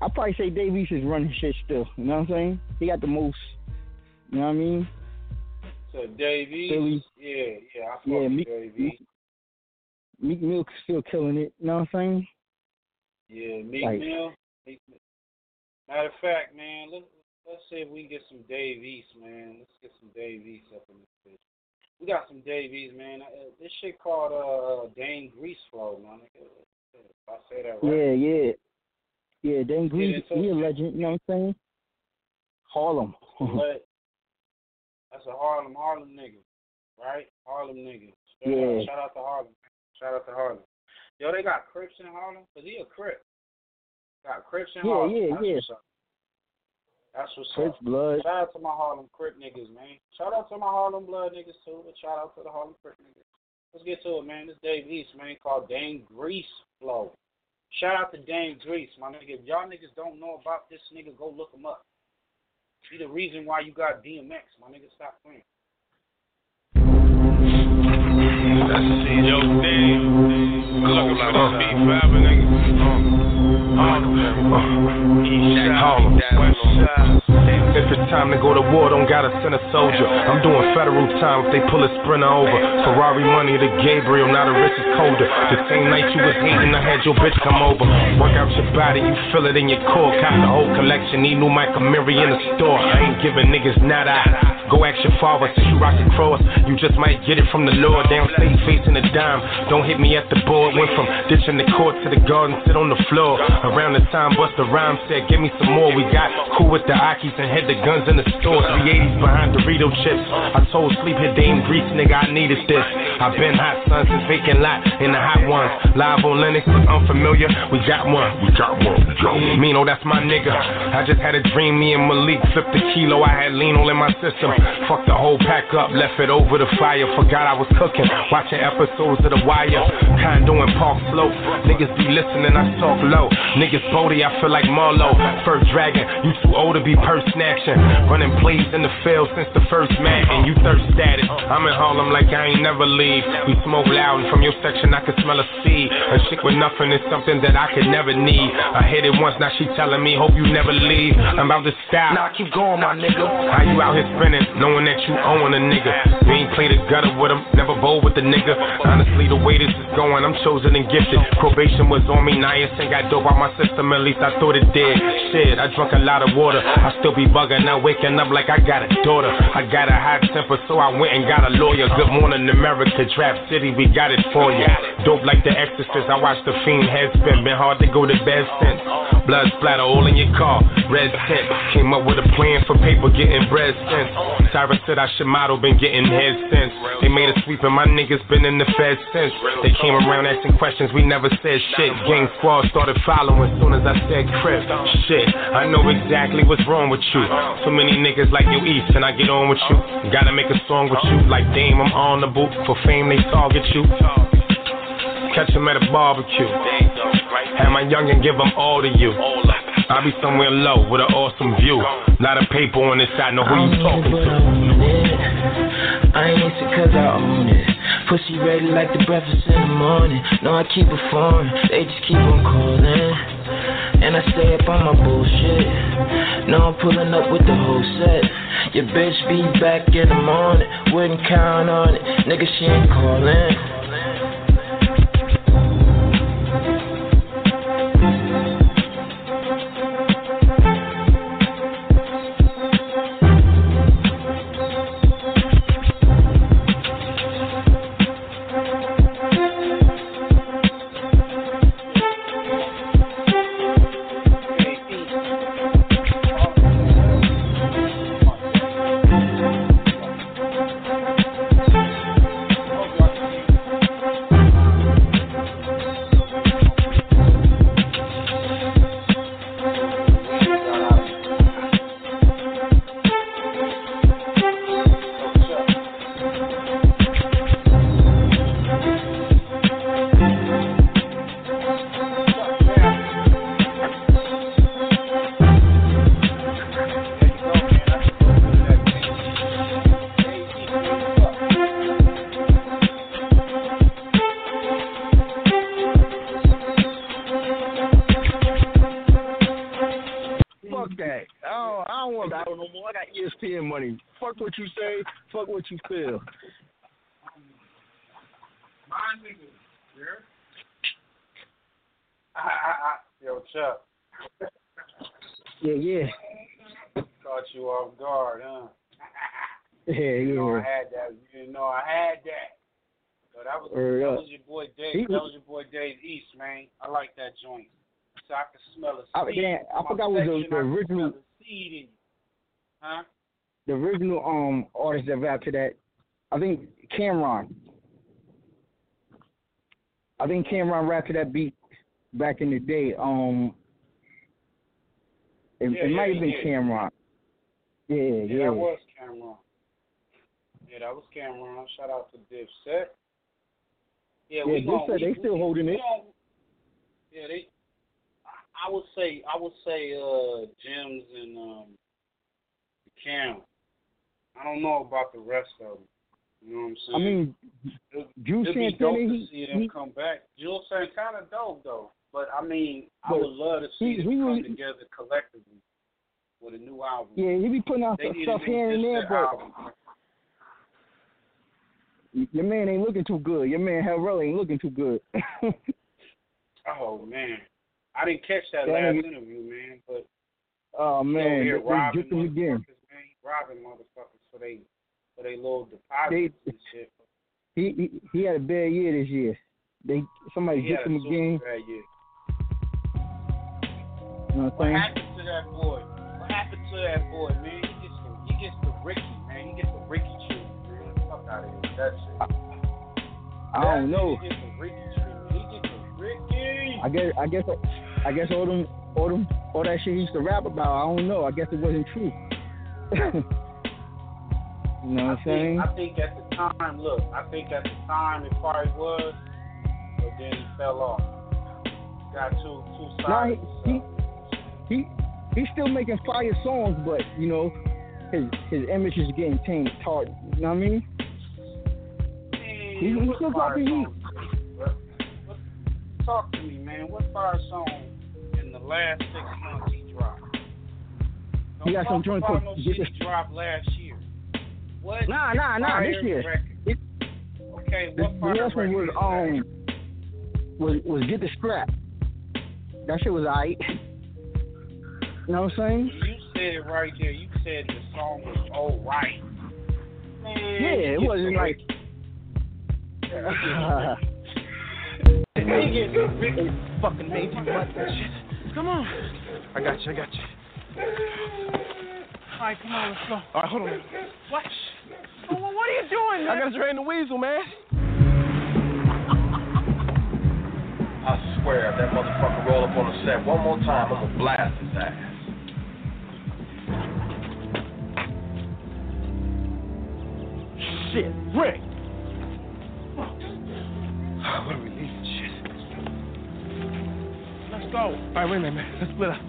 I probably say Dave East is running shit still. You know what I'm saying? He got the most. You know what I mean? So Dave East, Philly. yeah, yeah, I fuck Yeah, with Meek, Dave East. Meek Mill's still killing it. You know what I'm saying? Yeah, Meek Like- Mill. Meek Mill. Matter of fact, man, let, let's see if we can get some Dave East, man. Let's get some Dave East up in this bitch. We got some Dave East, man. Uh, this shit called uh, Dame Grease Flow, man. If I say that right. Yeah, yeah, yeah. Dame Grease, it's he a legend. You know what I'm saying? Harlem. But that's a Harlem, Harlem nigga, right? Harlem nigga. Shout Yeah. Out, shout out to Harlem. Shout out to Harlem. Yo, they got Crips in Harlem? Cause he a Crip. Got Crips in Yeah, Harlem. yeah, That's yeah. Up. That's what's Crips up. blood. Shout out to my Harlem Crip niggas, man. Shout out to my Harlem Blood niggas too, but shout out to the Harlem Crip niggas. Let's get to it, man. This Dave East, man, called Dame Grease Flow. Shout out to Dame Grease, my nigga. If y'all niggas don't know about this nigga, go look him up. He the reason why you got DMX, my nigga. Stop playing. Yo, Dave. I'm looking for the beat forever, nigga. Um, um, um, East if it's time to go to war, don't gotta send a soldier. I'm doing federal time if they pull a sprinter over. Ferrari money to Gabriel, now the rich is colder. The same night you was hating, I had your bitch come over. Work out your body, you feel it in your core. Got the whole collection, need new Mike Amiri in the store. I ain't giving niggas nada. Go ask your father since you rock the cross. You just might get it from the Lord. Downstate facing the dime. Don't hit me at the board. Went from ditching the court to the garden, sit on the floor. Around the time bust Busta Rhymes said, Give me some more. We got cool with the Akis and had the guns in the store. 380s behind Dorito chips. I told Sleep hit Dame Grease, nigga, I needed this. I've been hot son since vacant lot in the hot ones. Live on Lenox, unfamiliar. We got one. We got one. We got one. Mino, that's my nigga. I just had a dream. Me and Malik flipped the kilo. I had lean all in my system. Fucked the whole pack up, left it over the fire. Forgot I was cooking. Watching episodes of The Wire. Condo in Park Slope. Niggas be listening, I talk low. Niggas Bodie, I feel like Marlo. First Dragon, you too old to be purse snatching. Running plays in the field since the first man. And you thirst status. I'm in Harlem like I ain't never leave. We smoke loud, and from your section I can smell a seed. A chick with nothing is something that I could never need. I hit it once, now she telling me, hope you never leave. I'm about to stop. Nah, keep going, my nigga. How you out here spinning, knowing that you own a nigga? You ain't played a gutter with him, never bowl with the nigga. Honestly, the way this is going, I'm chosen and gifted. Probation was on me, now it ain't got dope out my system, at least I thought it did. Shit, I drunk a lot of water. I still be bugging, now waking up like I got a daughter. I got a hot temper, so I went and got a lawyer. Good morning, America, Trap City, we got it for you. Dope like the Exorcist, I watched the fiend head spin. Been hard to go to bed since. Blood splatter all in your car, red tint. Came up with a plan for paper, getting bread since. Cyrus said I should model, been getting head since. They made a sweep and my niggas been in the fed since. They came around asking questions, we never said shit. Gang squad started following soon as I said crib. Shit, I know exactly what's wrong with you. So many niggas like you east, and I get on with you. Gotta make a song with you, like Dame, I'm on the boot. For fame, they target you. Catch 'em at a barbecue. Have my youngin' give 'em all to you. I'll be somewhere low with an awesome view. Lot of paper on this side, know who you talking to. I ain't it cause I own it. Pussy ready like the breakfast in the morning. No, I keep it foreign. They just keep on calling. And I stay up on my bullshit. No, I'm pulling up with the whole set. Your bitch be back in the morning. Wouldn't count on it. Nigga, she ain't calling. Yeah, yeah. Caught you off guard, huh? Yeah, You know I had that. You didn't know I had that. So that was Word that up. was your boy Dave. That was your boy Dave East, man. I like that joint. So I can smell a I, seed. I from forgot my was the, the I original seed in you. Huh? the original um artist that rapped to that. I think Cam'ron. I think Cam'ron rapped to that beat back in the day. Um, it, Yeah, it yeah, might have been yeah. Cam'ron. Yeah, Yeah, yeah. that was Cam'ron. Yeah, that was Cam'ron. Shout out to Dipset. Yeah, Yeah, we Dipset, they we- still holding we it. Yeah, they. I- I would say I would say uh Jims and um Cam. I don't know about the rest of them. You know what I'm saying? I mean, Drew It'd be Santana, dope to see them he, come back. Juelz Santana dope though, but I mean, I But would love to see he- them he come together collectively with a new album. yeah, he be putting out They some stuff here and there, but album. your man ain't looking too good. Your man Harrell ain't looking too good. Oh man, I didn't catch that That last interview, man. But oh man, here they, they robbing get them again. man. Robbing motherfuckers for they for they little deposits and shit. He, he he had a bad year this year. They somebody He had him again. bad year. Know what What I'm saying? happened to that boy? What happened to that boy, man? He gets the he gets the Ricky, man. He gets the Ricky treatment, man. Fuck out of here. with That shit. I don't know. He gets the Ricky treatment. He gets the Ricky. I guess I guess I guess all them all them all that shit he used to rap about. I don't know. I guess it wasn't true. you know what I'm saying? I think at the time, look, I think at the time it probably was, but then he fell off. Got too too Nah, sides. he, he he he's still making fire songs, but you know his his image is getting tainted. Hard, you know what I mean? He, he still got the heat. Talk to me, man. What fire song in the last six months he dropped? Don't He got some joint called no shit he dropped last year. What? Nah, nah, nah. This year, record? Okay, the, what the fire last one was um was was get the strap. That shit was alright. You know what I'm saying? You said it right there. You said the song was all right. Man, Yeah, it wasn't get like. He gets Fucking made you want that shit. Come on. I got you, I got you. All right, come on, let's go. All right, hold on. What? Well, what are you doing, man? I gotta drain the weasel, man. I swear, if that motherfucker roll up on the set one more time, I'm gonna blast his ass. Shit, Rick. What we leaving? Shit. Let's go. All right, wait a minute, man. Let's split up.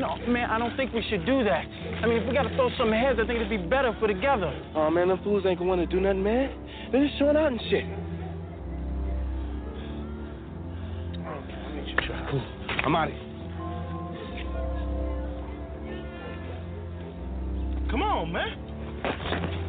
No, man, I don't think we should do that. I mean, if we gotta throw some heads, I think it'd be better if we're together. Oh man, them fools ain't gonna want to do nothing, man. They're just showing out and shit. Cool. I'm out of here. Come on. Man,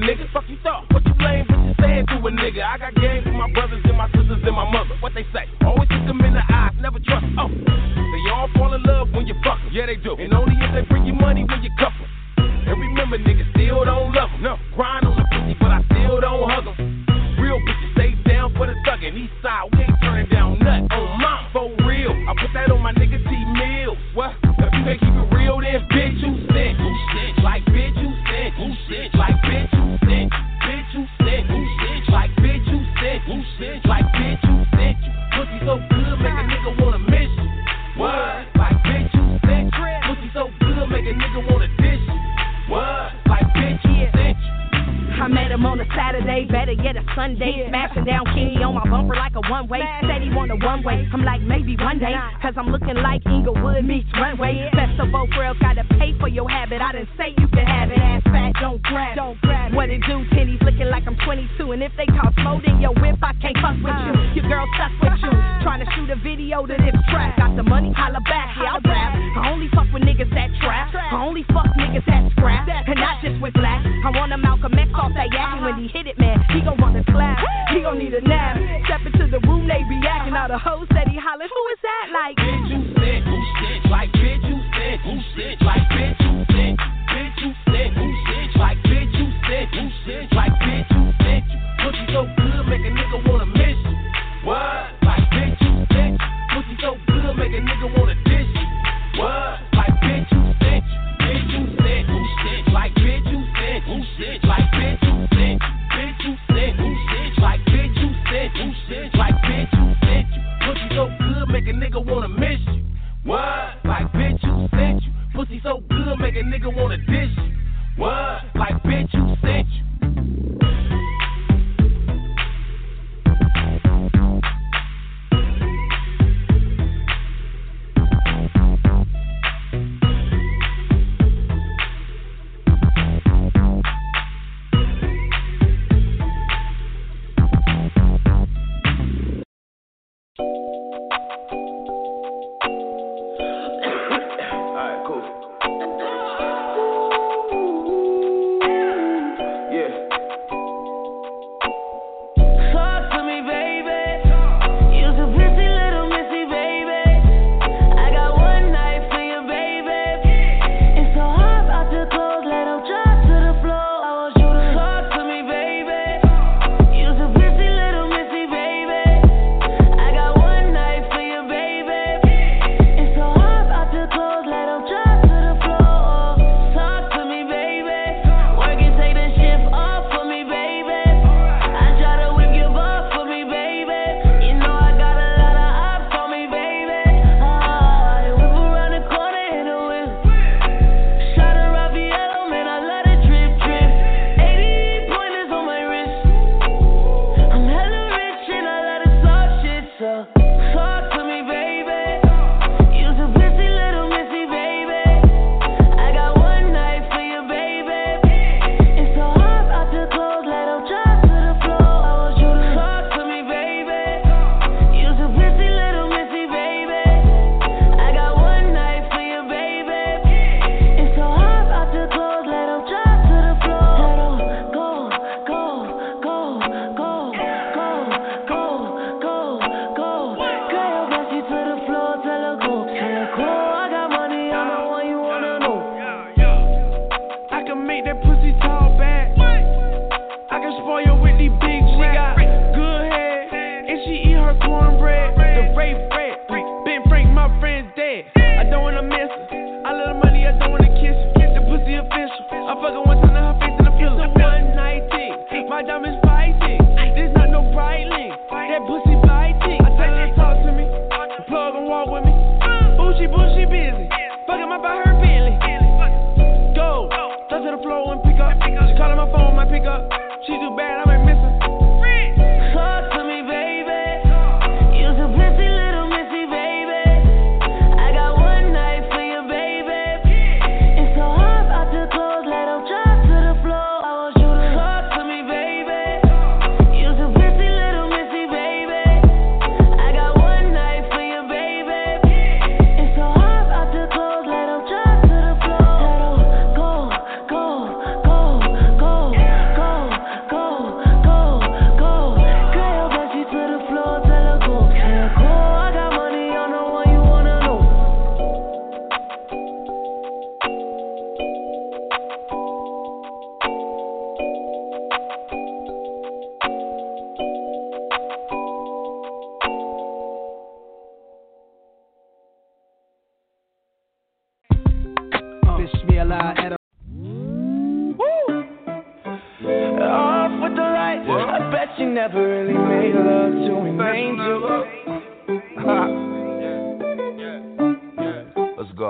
nigga. Fuck you thought. What you lame bitches saying to a nigga? I got games for my brothers and my sisters and my mother. What they say? Always look them in the eyes, never trust. Oh, they all fall in love when you fuck. Yeah, they do. And only if they bring you money when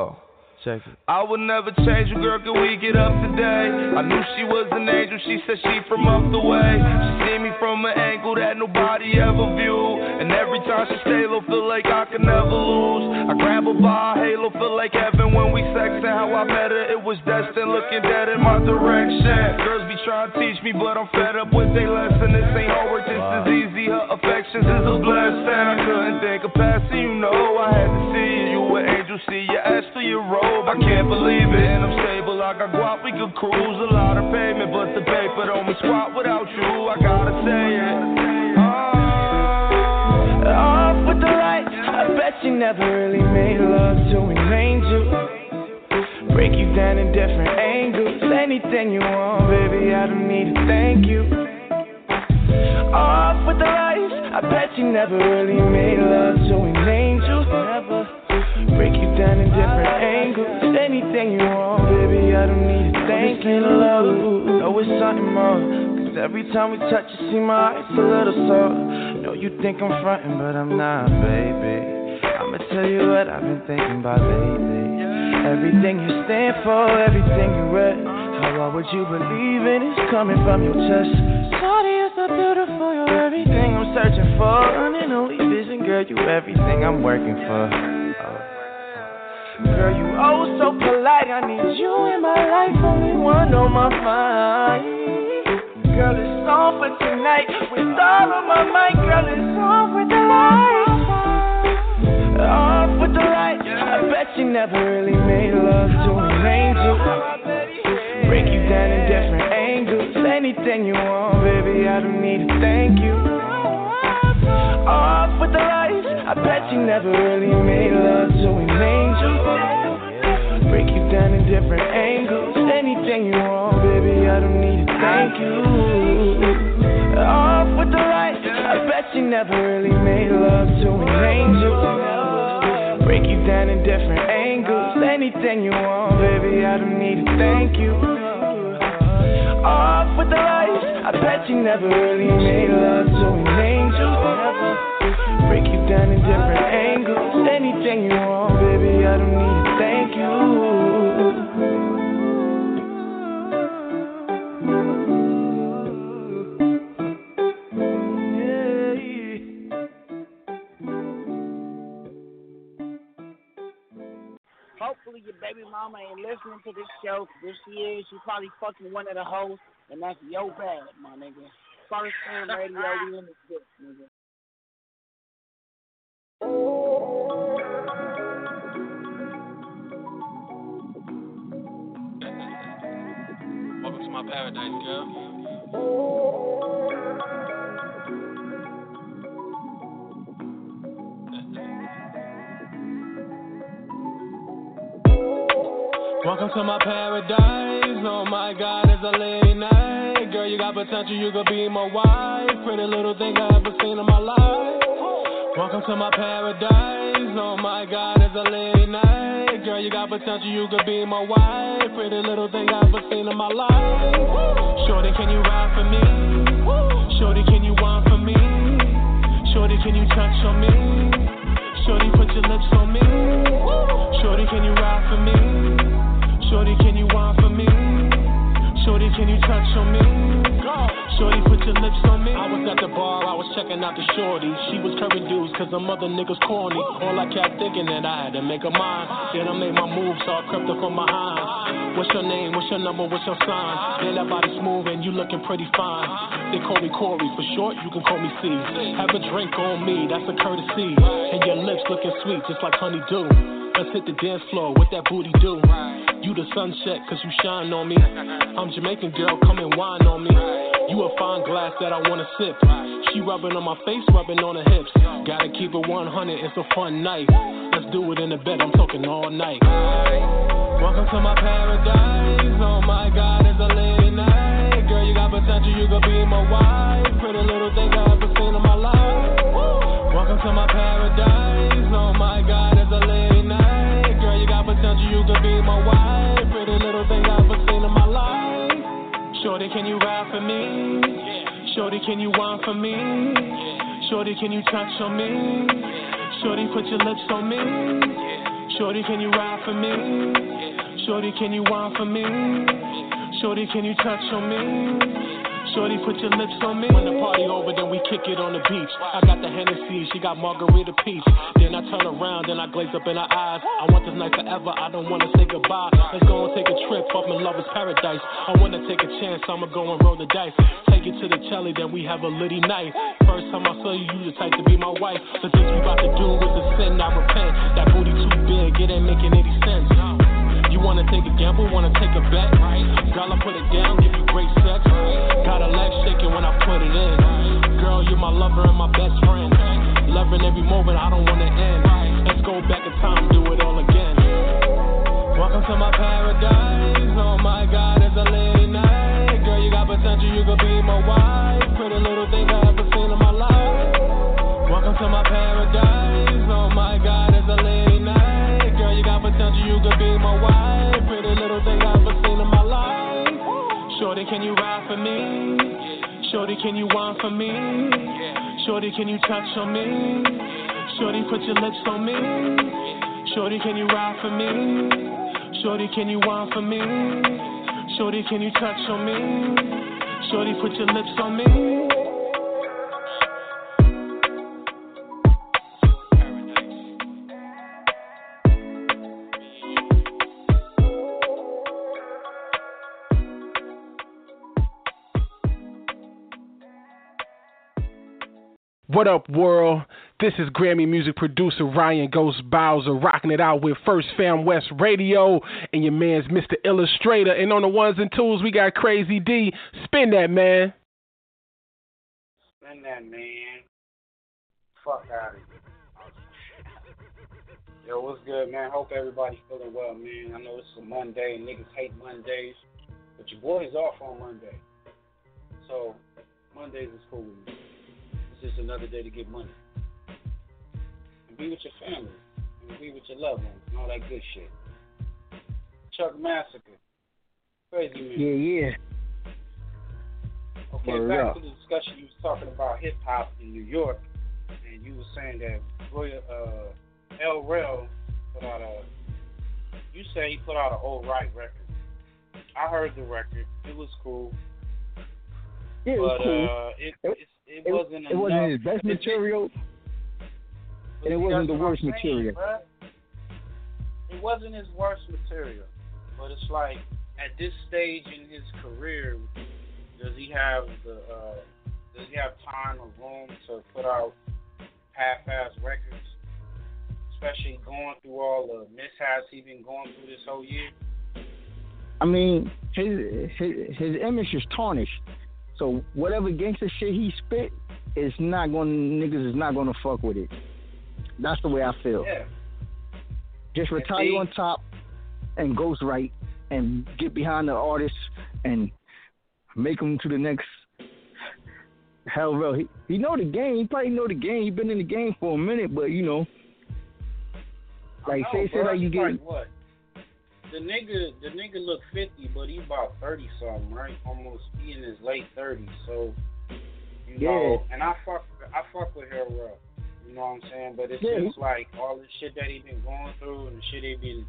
go. Check it. I would never change you, girl. Can we get up today? I knew she was an angel. She said she from up the way. She see me from an angle that nobody ever viewed. And every time she stay low, feel like I can never lose. I grab her by a halo, feel like heaven when we sex. And how I met her, it was destined. Looking dead in my direction. Girls be trying to teach me, but I'm fed up with their lesson. This ain't homework, this is easy. Her affections is a blessing. I couldn't think of passing, you know. I had to see you. See you ask for your robe. I can't believe it. And I'm stable, I got guap, we could cruise. A lot of payment, but the paper don't mean squat without you. I gotta say it. Ah, off with the lights. I bet you never really made love to an angel. Break you down in different angles. Anything you want, baby, I don't need to thank you. Off with the lights. I bet you never really made love to an angel. Never. Break you down in different angles. Anything you want, baby, I don't need to thank you. Love, know it's something more. Cause every time we touch, you see my eyes a little sore. Know you think I'm frontin', but I'm not, baby. I'ma tell you what I've been thinking about lately. Everything you stand for, everything you read. How what you believe in is coming from your chest. Shawty, you're so beautiful, you're everything I'm searching for. Running only vision, girl, you everything I'm working for. Girl, you oh so polite. I need you in my life, only one on my mind. Girl, it's on for tonight. With all of my might, girl, it's on with the lights. Off with the lights. I bet you never really made love to an angel. Break you down in different angles. Anything you want, baby, I don't need to thank you. With the lights. I bet you never really made love to an angel. Break you down in different angles. Anything you want, baby, I don't need to thank you. Off with the lights. I bet you never really made love to an angel. Break you down in different angles. Anything you want, baby, I don't need to thank you. Off with the lights. I bet you never really made love to an angel. Break you down in different angles. Anything you want, baby, I don't need to thank you. Baby mama ain't listening to this show. If she is, she probably fucking one of the hosts, and that's yo bad, my nigga. First Fam Radio, we in this bitch, nigga. Welcome to my paradise, girl. Welcome to my paradise. Oh my God, it's a late night. Girl, you got potential, you could be my wife. Pretty little thing I ever seen in my life. Welcome to my paradise. Oh my God, it's a late night. Girl, you got potential, you could be my wife. Pretty little thing I ever seen in my life. Shorty, can you ride for me? Shorty, can you want for me? Shorty, can you touch on me? Shorty, put your lips on me. Shorty, can you ride for me? Shorty, can you want for me? Shorty, can you touch on me? Shorty, put your lips on me. I was at the bar, I was checking out the shorty. She was curving dudes, cause them other niggas corny. All I kept thinking that I had to make her mine. Then I made my move, so I crept up from behind. What's your name? What's your number? What's your sign? Man, that body smooth and you looking pretty fine. They call me Corey, for short, you can call me C. Have a drink on me, that's a courtesy. And your lips looking sweet, just like honeydew. Let's hit the dance floor, what that booty do? You the sunset, cause you shine on me. I'm Jamaican girl, come and wine on me. You a fine glass that I wanna sip. She rubbing on my face, rubbing on her hips. Gotta keep it 100, it's a fun night. Let's do it in the bed, I'm talking all night. Welcome to my paradise. Oh my god, it's a late night. Girl, you got potential, you could be my wife. Pretty little thing I ever seen in my life. Welcome to my paradise. Oh my god, be my wife. Pretty little thing I've ever seen in my life. Shorty, can you ride for me? Shorty, can you wine for me? Shorty, can you touch on me? Shorty, put your lips on me. Shorty, can you ride for me? Shorty, can you wine for me? Shorty, can you touch on me? Shorty, put your lips on me. When the party over, then we kick it on the beach. I got the Hennessy, she got margarita peach. Then I turn around, then I glaze up in her eyes. I want this night forever, I don't wanna say goodbye. Let's go and take a trip up in lover's paradise. I wanna take a chance, I'ma go and roll the dice. Take it to the telly, then we have a litty night. First time I saw you, you the type to be my wife. The things we about to do is a sin, I repent. That booty too big, it ain't making any sense. Wanna take a gamble, wanna take a bet? Girl, I put it down, give you great sex. Got a leg shaking when I put it in. Girl, you're my lover and my best friend. Loving every moment, I don't wanna end. Let's go back in time, do it all again. Welcome to my paradise. Oh my God, it's a late night. Girl, you got potential, you could be my wife. Pretty little thing I ever seen in my life. Welcome to my paradise. Shorty, can you ride for me? Shorty, can you whine for me? Shorty, can you touch on me? Shorty, put your lips on me. Shorty, can you ride for me? Shorty, can you whine for me? Shorty, can you touch on me? Shorty, put your lips on me. What up, world? This is Grammy music producer Ryan Ghost Bowser rocking it out with First Fam West Radio and your man's Mr. Illustrator. And on the ones and twos, we got Crazy D. Spin that, man. Spin that, man. Fuck out of here. Yo, what's good, man? Hope everybody's feeling well, man. I know it's a Monday. Niggas hate Mondays. But your boy's off on Monday. So, Mondays is cool with me. It's just another day to get money. And be with your family. And be with your loved ones and all that good shit. Chuck Massacre. Crazy man. Yeah, yeah. Okay, Word back up. to the discussion you was talking about hip hop in New York, and you were saying that Roy, uh, Hell Rell put out a. You say he put out an old right record. I heard the record. It was cool. It was but, cool. Uh, it, It- it, wasn't it wasn't his best material, and it wasn't the worst saying, material. It wasn't his worst material, but it's like at this stage in his career, does he have the uh, does he have time or room to put out half-ass records, especially going through all the mishaps he's been going through this whole year? I mean, his his his image is tarnished. So whatever gangster shit he spit, it's not going niggas is not gonna fuck with it. That's the way I feel. Yeah. Just retire on top and ghost right and get behind the artist and make him to the next hell real. He he know the game. He probably know the game. He been in the game for a minute, but you know, like I say know, say like you get what? The nigga, the nigga look fifty, but he about thirty something, right? Almost he in his late thirties. So you Yeah. know, and I fuck, I fuck with her rough. You know what I'm saying? But it's Yeah. just like all the shit that he been going through and the shit he been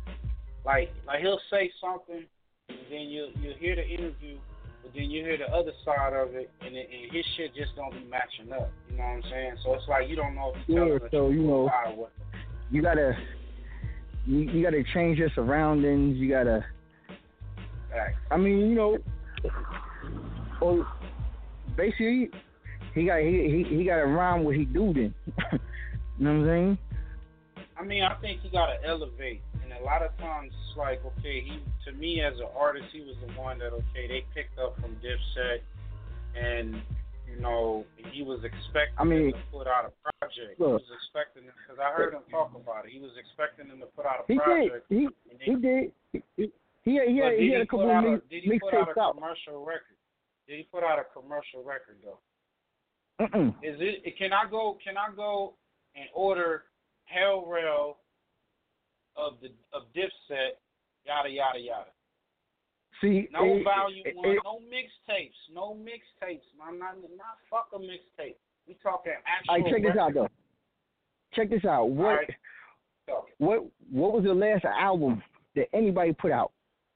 like, like he'll say something, and then you you hear the interview, but then you hear the other side of it, and, it, and his shit just don't be matching up. You know what I'm saying? So it's like you don't know if he's Yeah, telling the so, you know, or what. you gotta you, you gotta change your surroundings. You gotta. I mean, you know, well, basically, he got he he, he got to rhyme what he do then. you know what I'm saying? I mean, I think he got to elevate, and a lot of times it's like, okay, he to me as an artist, he was the one that okay they picked up from Dipset, and you know he was expecting I mean, to put out a project. he was expecting because I heard him talk about it. He was expecting them to put out a He did. project. He and he did. He he, he, he had, did he had a couple of mix, did he put out a out. commercial record? Did he put out a commercial record though? Mm-mm. Is it? Can I go? Can I go and order Hell Rell of the of Dipset? Yada yada yada. See, No it- volume it- one, it- no mixtapes, no mixtapes. I'm not not fuck a mixtape. We talking actual. Right, check this out though. Check this out. What Alright. Go. what what was the last album that anybody put out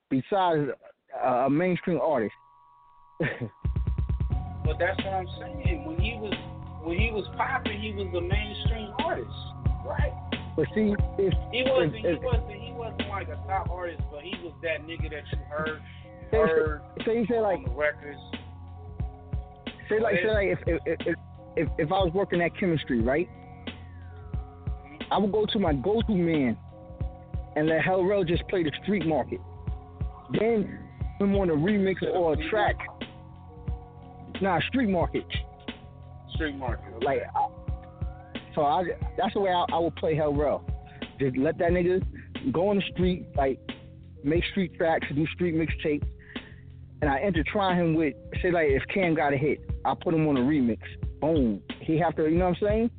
besides uh, a mainstream artist? But that's what I'm saying. When he was when he was popping, he was a mainstream artist, right? But see, if He wasn't. if, he wasn't. He wasn't like a top artist, but he was that nigga that you heard, say, heard say, say like on the records. say like say like if if if if, if I was working at chemistry, right? Mm-hmm. I would go to my go-to man and let Hell just play the street market. Then him on a remix or a track. Nah, street market. Street market. okay. Like, I, so I that's the way I, I would play Hell Rell. Just let that nigga go on the street, like make street tracks, do street mixtapes, and I intertwine him with say like if Cam got a hit, I put him on a remix. Boom. He have to, you know what I'm saying?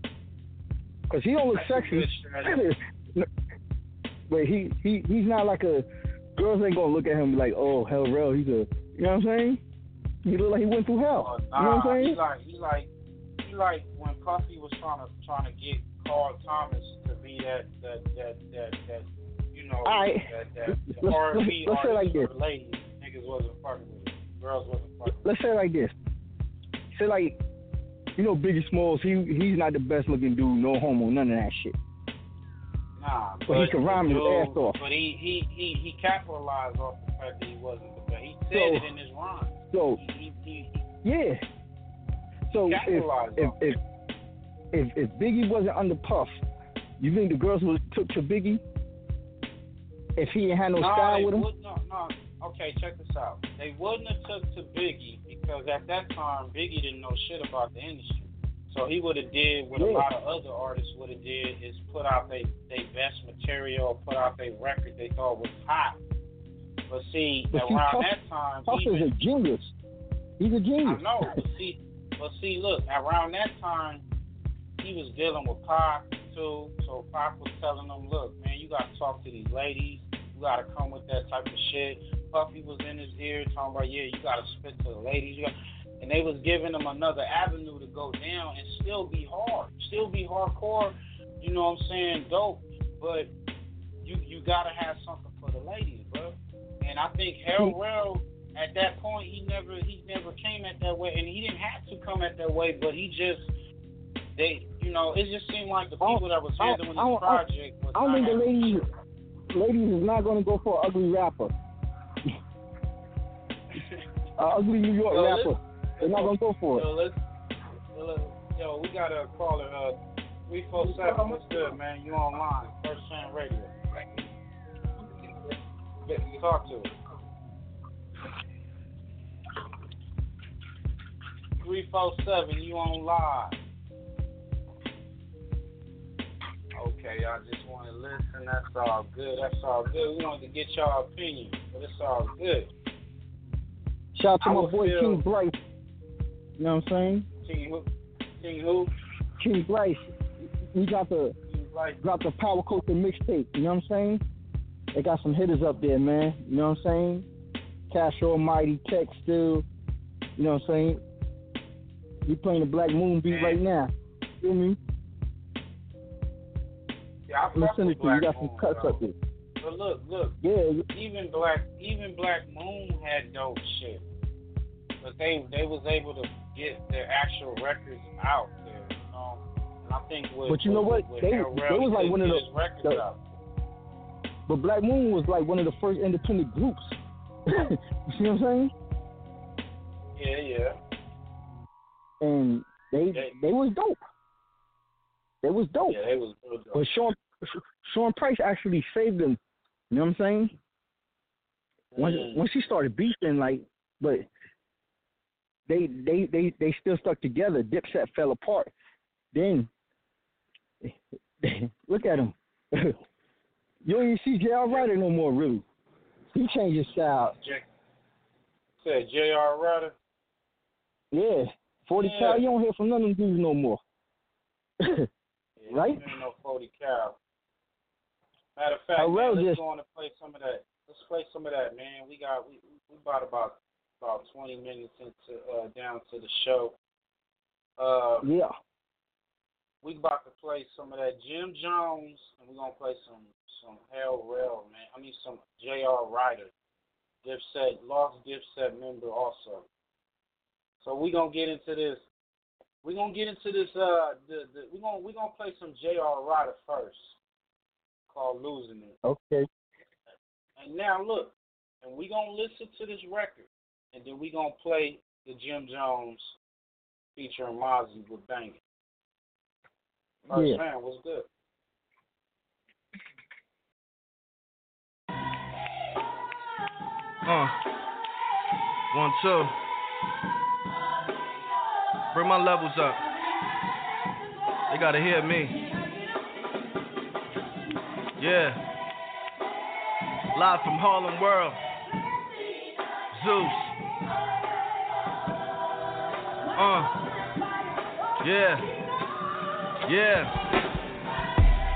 Cause he don't look sexy, but he he he's not like a girls ain't gonna look at him like, oh Hell Rell, he's a, you know what I'm saying? He look like he went through hell. You know what I'm saying? he like he like when Puffy was trying to trying to get Carl Thomas to be that that that that that you know Alright. that that, that R&B let's say it like this. for ladies. Niggas wasn't fucking with it. Girls wasn't fucking. let's say like this. Say like, you know, Biggie Smalls. He he's not the best looking dude. No homo, none of that shit. Nah, But he can rhyme his ass off. But he he he he capitalized off the fact that he wasn't the best. He said So- it in his rhyme. So He, he, yeah. So if if, if if if Biggie wasn't under Puff, you think the girls would have took to Biggie? If he had no no, style with him? no, no. Okay, check this out. They wouldn't have took to Biggie because at that time Biggie didn't know shit about the industry. So he would have did what a lot of other artists would have did is put out their they best material, put out their record they thought was hot. But see, But see, Puff- that time, Puff even, is a genius. He's a genius. I know, but see, but see, look, around that time, he was dealing with Pac too. So Pac was telling him, look, man, you got to talk to these ladies. You got to come with that type of shit. Puffy was in his ear talking about, yeah, you got to spit to the ladies. And they was giving him another avenue to go down and still be hard, still be hardcore. You know what I'm saying? Dope, but you you got to have something for the ladies, bro. And I think Hell Rell mm-hmm. At that point he never he never came at that way, and he didn't have to come at that way, but he just they you know it just seemed like the people that was handling I don't- project was I don't think the ladies ladies is not gonna go for an ugly rapper. a ugly New York Yo, rapper. They're not gonna go for it. Yo, let's, let's yo, we got a caller uh three four seven. What's good, man? You online? First Fam Radio. Talk to us. Three four seven. You on live? Okay, y'all just want to listen. That's all good. That's all good. We wanted to get y'all opinion, but it's all good. Shout out to I my boy feel- King Bryce. You know what I'm saying? King who? King who? King Bryce. We got the dropped the Power Culture mixtape. You know what I'm saying? They got some hitters up there, man. You know what I'm saying? Cash Almighty, Tech Still. You know what I'm saying? We playing the Black Moon beat right now. Feel me? Yeah, I I'm it to you. You got some cuts up there. But look, look. Yeah. Even Black, even Black Moon had dope shit, but they they was able to get their actual records out there, you know. And I think with But you know what? With They- Hell they was like one of the- records the- out. But Black Moon was like one of the first independent groups. you see what I'm saying? Yeah, yeah. And they they was dope. They was dope. Yeah, they was dope. But Sean Sean Price actually saved them. You know what I'm saying? Once Mm. once he started beefing, like, but they they they they still stuck together. Dipset fell apart. Then look at him. you don't even see J.R. Writer no more, really. He changed his style. J- Said J.R. Writer. Yeah, forty Yeah. cal. You don't hear from none of them dudes no more. right? Ain't no forty cal. Matter of fact, man, let's just- go on and play some of that. let's play some of that, man. We got we we about about about twenty minutes into uh, down to the show. Uh, yeah. We about to play some of that Jim Jones, and we're gonna play some some Hell Rell, man. I mean some J.R. Writer, Dipset, lost Dipset member also. So we gonna get into this. we gonna get into this. Uh, the, the we gonna we gonna play some J.R. Writer first, called "Losing It." Okay. And now look, and we gonna listen to this record, and then we gonna play the Jim Jones featuring Mozzy with "Banging." First Yeah. man, what's good? Uh. One, two. Bring my levels up. They gotta hear me. Yeah. Live from Harlem World. Zeus. Uh. Yeah. Yeah.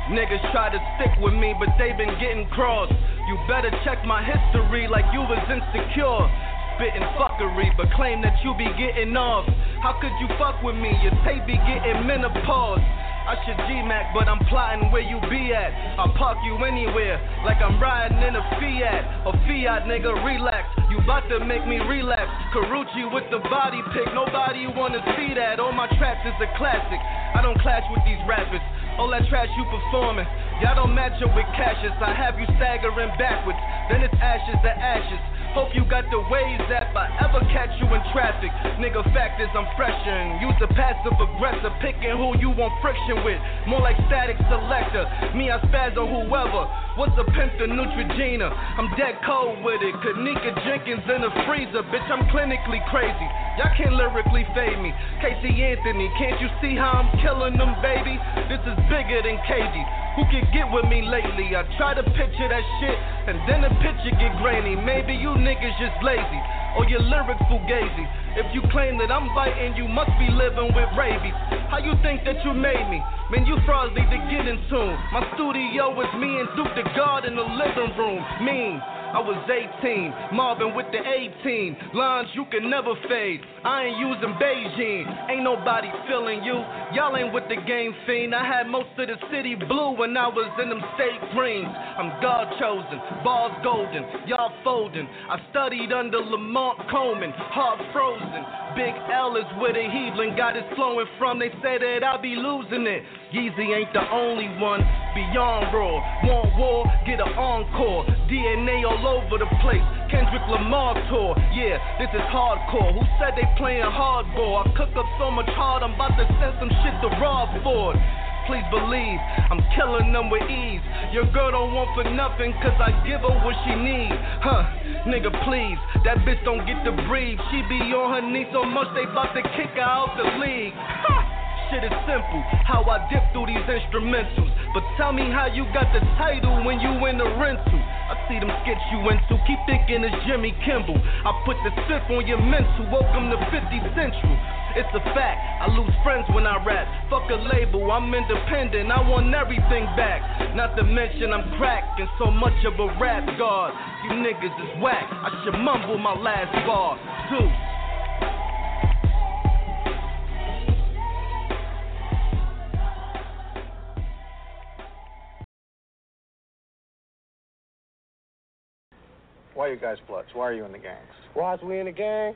Niggas try to stick with me, but they been getting crossed. You better check my history like you was insecure. Spitting fuckery, but claim that you be getting off. How could you fuck with me? Your tape be getting menopause. I should G-Mac, but I'm plotting where you be at. I'll park you anywhere, like I'm riding in a Fiat. A Fiat, nigga, relax. You bout to make me relapse. Carucci with the body pick, nobody wanna see that. All my tracks is a classic. I don't clash with these rappers. All that trash you performing, y'all don't match up with Cassius. I have you staggering backwards, then it's ashes to ashes. Hope you got the ways that I ever catch you in traffic. Nigga, fact is I'm freshin'. Use the passive aggressor, picking who you want friction with. More like static selector. Me, I spaz on whoever. What's a pimp to Neutrogena? I'm dead cold with it. Kanika Jenkins in the freezer. Bitch, I'm clinically crazy. Y'all can't lyrically fade me. Casey Anthony, can't you see how I'm killing them, baby? This is bigger than KG. Who can get with me lately? I try to picture that shit, and then the picture get grainy. Maybe you niggas just lazy, or your lyrics fugazi. If you claim that I'm biting, you must be living with rabies. How you think that you made me? Man, you frauds need to get in tune. My studio is me and Duke the God in the living room. Mean. I was 18, Marvin with the 18. Lines you can never fade. I ain't using Beijing. Ain't nobody feeling you. Y'all ain't with the game fiend. I had most of the city blue when I was in them state greens. I'm God chosen, bars golden, y'all folding. I studied under Lamont Coleman, heart frozen. Big L is where the heaving got it flowing from. They say that I'll be losing it. Yeezy ain't the only one. Beyond raw, want war, get an encore. DNA all over the place. Kendrick Lamar tour, yeah, this is hardcore. Who said they playing hardball? I cook up so much hard, I'm about to send some shit to Rob Ford. Please believe, I'm killing them with ease. Your girl don't want for nothing, cause I give her what she need. Huh, nigga, please, that bitch don't get to breathe. She be on her knees so much they bout to kick her out the league. Shit is simple, how I dip through these instrumentals. But tell me how you got the title when you in the rental. I see them skits you into, keep thinking it's Jimmy Kimmel. I put the sip on your mental, welcome to 50 Central. It's a fact, I lose friends when I rap. Fuck a label, I'm independent, I want everything back. Not to mention I'm cracked and so much of a rap god. You niggas is whack, I should mumble my last bar. Two. Why are you guys bloods? Why are you in the gangs? Why is we in the gang?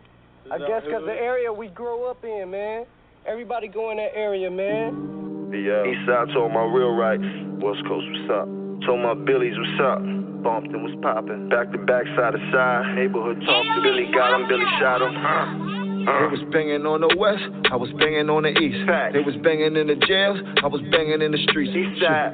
I that- guess because the area we grew up in, man. Everybody go in that area, man. Yeah. East side told my real right. West Coast, what's up? Told my Billies, what's up? Bumped and was popping. Back to back, side to side. Neighborhood talk. To Billy got him, Billy shot him. Uh. They was banging on the west, I was banging on the east. They was banging in the jails, I was banging in the streets.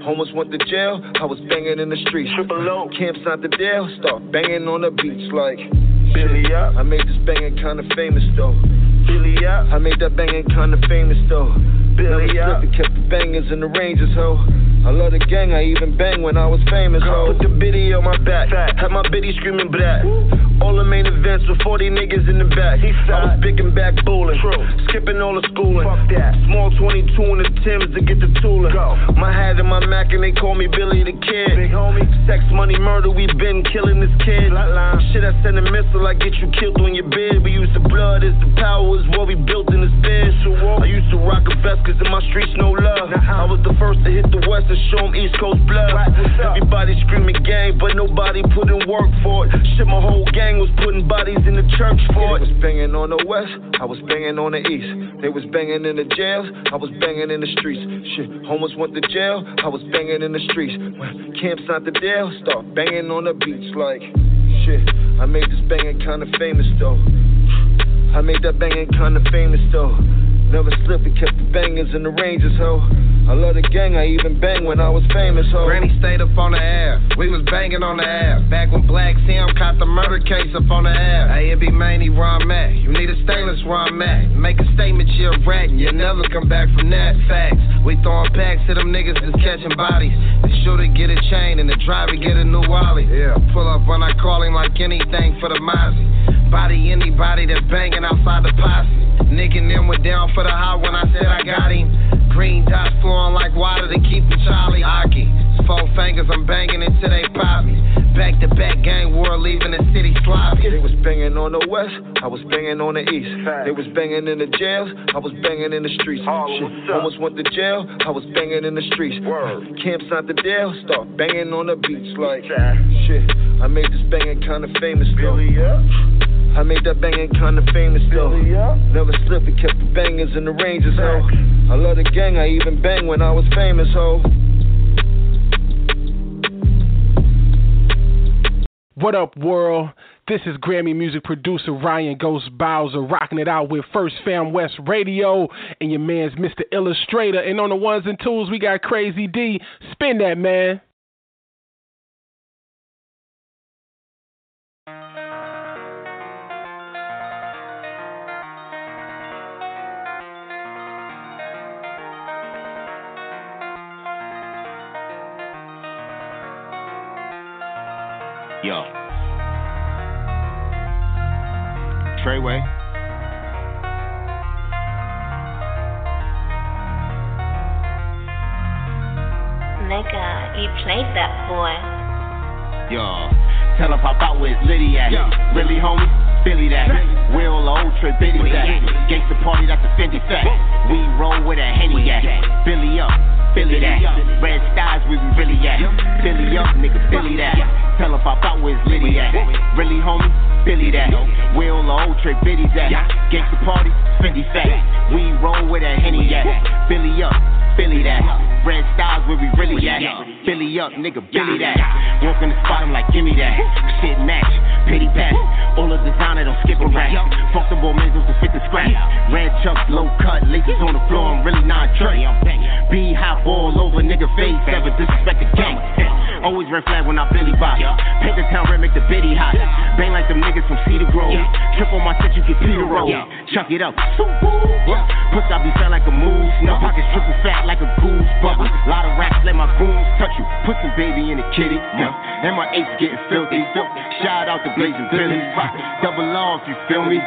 Homeless went to jail, I was banging in the streets. Triple O. Camps out the jail, start banging on the beats like Billy up. I made this banging kinda famous though. Billy up. I made that banging kinda famous though. Billy up. Kept the bangers in the ranges, ho. I love the gang, I even bang when I was famous, ho. Put the biddy on my back. Had my biddy screaming black. All the main events with 40 niggas in the back. I was big and back bowling. Skipping all the schooling. Fuck that. Small 22 in the Timbs to get the tooling. Hat and my Mac and they call me Billy the Kid. Big homie. Sex, money, murder, we been killing this kid. Shit, I send a missile, I get you killed on your bed. We use the blood as the power is what we built in this bed. I used to rock a vest cause in my streets no love. I was the first to hit the west and show them East Coast blood. Everybody screaming gang, but nobody put in work for it. Shit, my whole gang was putting bodies in the church for it. They was banging on the west, I was banging on the east. They was banging in the jails, I was banging in the streets. Shit, homeless went to jail, I was banging in the streets. When camps not the deal, start banging on the beach like shit. I made this banging kinda famous though. I made that banging kinda famous though. Never slipped and kept the bangers in the ranges, ho. I love the gang, I even bang when I was famous, ho. Granny stayed up on the air, we was banging on the air. Back when Black Sam caught the murder case up on the air. Hey, it be Manny where I'm at. You need a stainless where I'm at. Make a statement, you're a rat, and you'll never come back from that. Facts. We throwing packs to them niggas that's catching bodies. The shooter get a chain and the driver get a new Wally. Yeah. Pull up when I call him like anything for the Mozzy. Body anybody that's banging outside the posse. Nick and them were down for the hot when I said I got him. Green dots flowing like water to keep the Charlie Aki. Four fingers, I'm banging until they pop me. Back to back gang war, leaving the city sloppy. They was banging on the west, I was banging on the east. They was banging in the jails, I was banging in the streets. Shit, almost went to jail, I was banging in the streets. Camps not the deal, start banging on the beach like shit. I made this banging kinda famous though. I made that banging kinda famous though. Never slipped and kept the bangers in the ranges, ho. I love the gang, I even bang when I was famous, ho. What up, world? This is Grammy music producer Ryan Ghost Bowser rocking it out with First Fam West Radio and your man's Mr. Illustrator. And on the ones and twos, we got Crazy D. Spin that, man. Yo. Treyway. Nigga, you played that boy. Yo. Tell her pop out where it's Liddy at. Really, homie? Philly that. Real old trip, Biddy that. Gangsta party, that's a Fendi fact. We roll with a Henny at. Billy up. Philly that. Red skies, we be really at. Philly up, nigga, Philly that. Pop out it's Liddy at. Really, homie? Billy that. Real old trick, Biddy's at. Gangsta party, Fendi fat. We roll with a Henny at. Billy up. Philly that. Red styles where we really at. Billy up, nigga, Billy that. Walk in the spot, I'm like, give me that. Shit match, pity pass. All of the designer don't skip a rack. Fuck the ball menzels to fit the scratch. Red chucks, low cut, laces on the floor, I'm really not Dre. Be hot all over, nigga face, never disrespect the gang. Always red flag when I Billy Bop. Paint the town red, make the biddy hot. Bang like them niggas from Cedar Grove. Trip on my shit, you get Peter roll. Chuck it up. Push I be fat like a moose. No pockets triple fat like a goose bubble. Lot of racks, let my goons touch you. Put some baby in a kitty. Yeah. And my apes getting filthy. Shout out to Blazing Billy. Double law you feel me.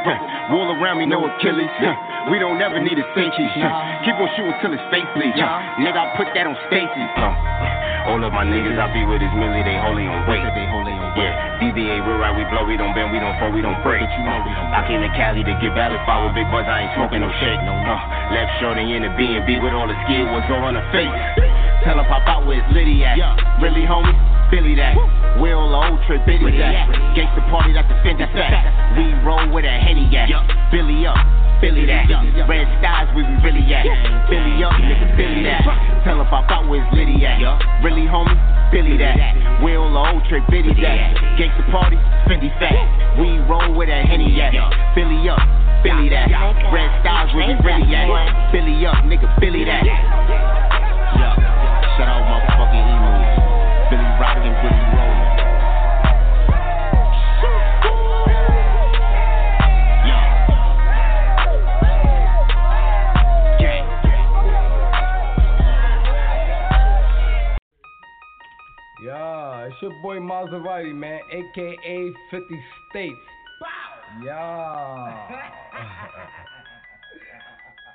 Wall around me, no Achilles. We don't ever need a safety. Keep on shooting till it's face bleed. Yeah. Nigga, I put that on Stacy. All of my niggas I be with is Millie, they holy on weight. They holy on weight. Yeah, DBA, real right, we blow, we don't bend, we don't fall, we don't break. You know we don't I came to Cali to get valid, follow big buzz, I ain't smoking no shit. No, no. Left shorty in the B&B with all the skill, was all on the face. Tell her pop out it's Liddy at. Really, homie? Philly that. Real old trip, Biddy that. Gangsta party, that's the Fendi fact. We roll with a Henny at. Billy up. Philly that. Red skies, we be really at. Philly up, nigga, Philly that. Tell her pop out it's Liddy at. Really, homie? Philly that. Real old trick, Biddy that. Gangsta party, Fendi fat. We roll with a Henny at. Billy up, Billy that. Red skies, we be really at. Philly up, nigga, Philly that. Yo, shout out motherfucking emus. Billy rockin', It's your boy Maserati, man, aka 50 States. Yeah.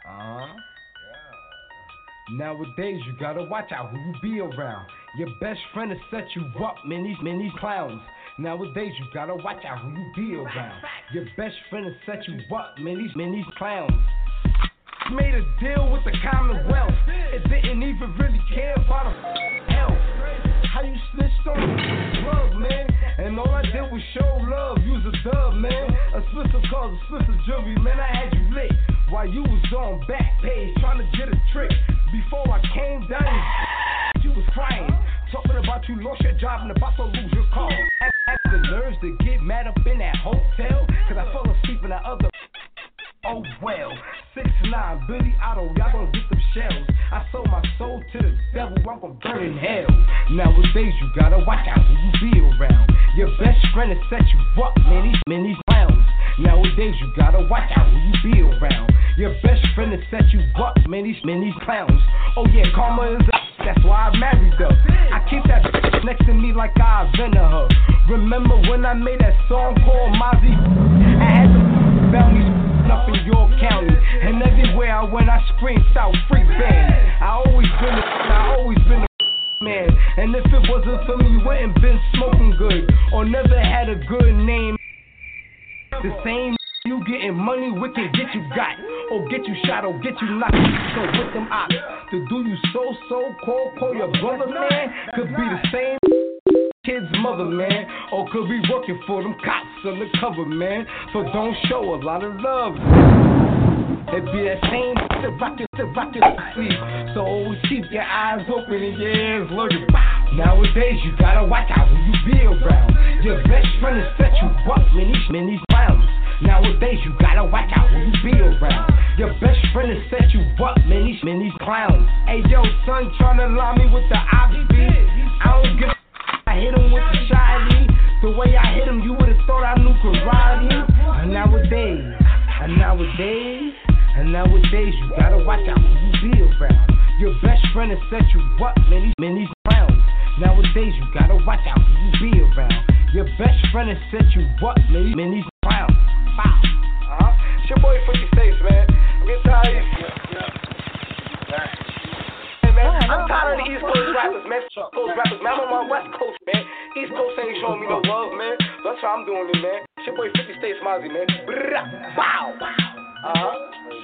uh-huh. Nowadays, you gotta watch out who you be around. Your best friend will set you up, man, these, man, these clowns. Nowadays, you gotta watch out who you be around. Your best friend will set you up, man, these, man, these clowns. Made a deal with the Commonwealth. It didn't even really care about a health. How you snitched on drug, man? And all I did was show love, use a dub, man. A Spencer calls a Spencer jury, man. I had you lit while you was on back page trying to get a trick. Before I came down, you was crying. Talking about you lost your job and about to lose your car. I had the nerves to get mad up in that hotel. Cause I fell asleep in that other. Oh well, six nine Billy Otto, y'all gonna get shells. I sold my soul to the devil, I'm gonna burn in hell. Nowadays you gotta watch out who you be around. Your best friend will set you up, man. These man, these clowns. Nowadays you gotta watch out who you be around. Your best friend will set you up, man. These man, these clowns. Oh yeah, karma is up. That's why I married her. I keep that next to me like I invented her. Remember when I made that song called Mozzie? I had to bounties up in York County. And everywhere I went, I screamed South Freak Band. I always been a, I always been a man. And if it wasn't for me, you wouldn't been smoking good. Or never had a good name. The same you getting money, we can get you got. Or get you shot, or get you knocked. So with them ops, to do you so so call, call your brother, man. Could be the same kid's mother, man. Or could be working for them cops undercover, man. So don't show a lot of love. It be that same to rock it, to sleep. So always keep your eyes open and your ears looking. Nowadays you gotta watch out who you be around. Your best friend will set you up, many, many clowns. Nowadays you gotta watch out who you be around. Your best friend will set you up, man. These, man, these clowns. Hey yo, son, tryna lie me with the obby I don't give a I hit him with the shiny. The way I hit him, you would've thought I knew karate. And nowadays, and nowadays, and nowadays, you gotta watch out who you be around. Your best friend will set you up, man. These, man, these clowns. Nowadays, you gotta watch out who you be around. Your best friend will set you up, man. These, man, these clowns. Wow. Uh-huh. It's your boy 50 States, man. I'm getting tired of Hey, man, I'm tired of the East Coast rappers, man. East Coast rappers, man. I'm on my West Coast, man. East Coast ain't showing me no love, man. That's why I'm doing it, man. It's your boy 50 States Mozzie, man. Brrrah. Bow. Uh-huh.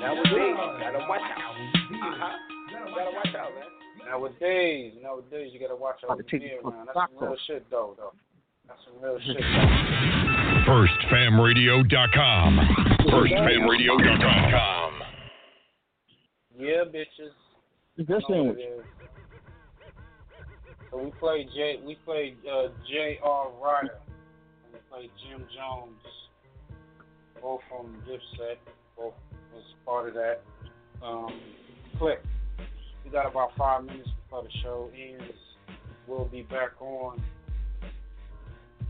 Nowadays, you gotta watch out. Uh-huh. You gotta watch out, man. Nowadays, nowadays, you gotta watch out About to who take you you for around. a That's some real shit, though, though. That's some real shit. though. FirstFamRadio.com. FirstFamRadio.com. Yeah, bitches. It's You your know what sandwich. So we played J. We played uh, J.R. Writer. And we played Jim Jones. Both from Dipset. Both was part of that. Um, click. We got about five minutes before the show ends. We'll be back on.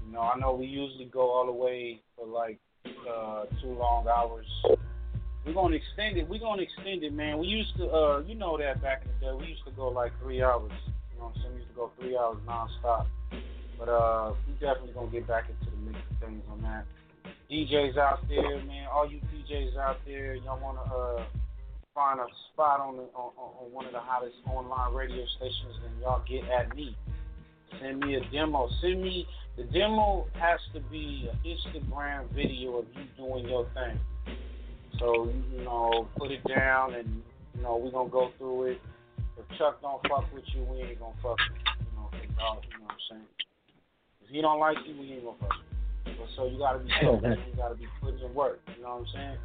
You know, I know we usually go all the way for like uh, two long hours. We're gonna extend it. We're gonna extend it, man. We used to, uh, you know that back in the day, we used to go like three hours. You know what I'm saying? We used to go three hours nonstop. But uh, we definitely gonna get back into the mix of things on that. DJs out there, man. All you DJs out there, y'all wanna uh find a spot on, the, on on on one of the hottest online radio stations, then y'all get at me. Send me a demo. Send me the demo has to be an Instagram video of you doing your thing. So you know, put it down, and you know we're gonna go through it. If Chuck don't fuck with you, we ain't gonna fuck with you. You know, y'all- you know what I'm saying. If he don't like you, we ain't gonna fuck with you. But so you gotta be focused. You gotta be putting in work. You know what I'm saying?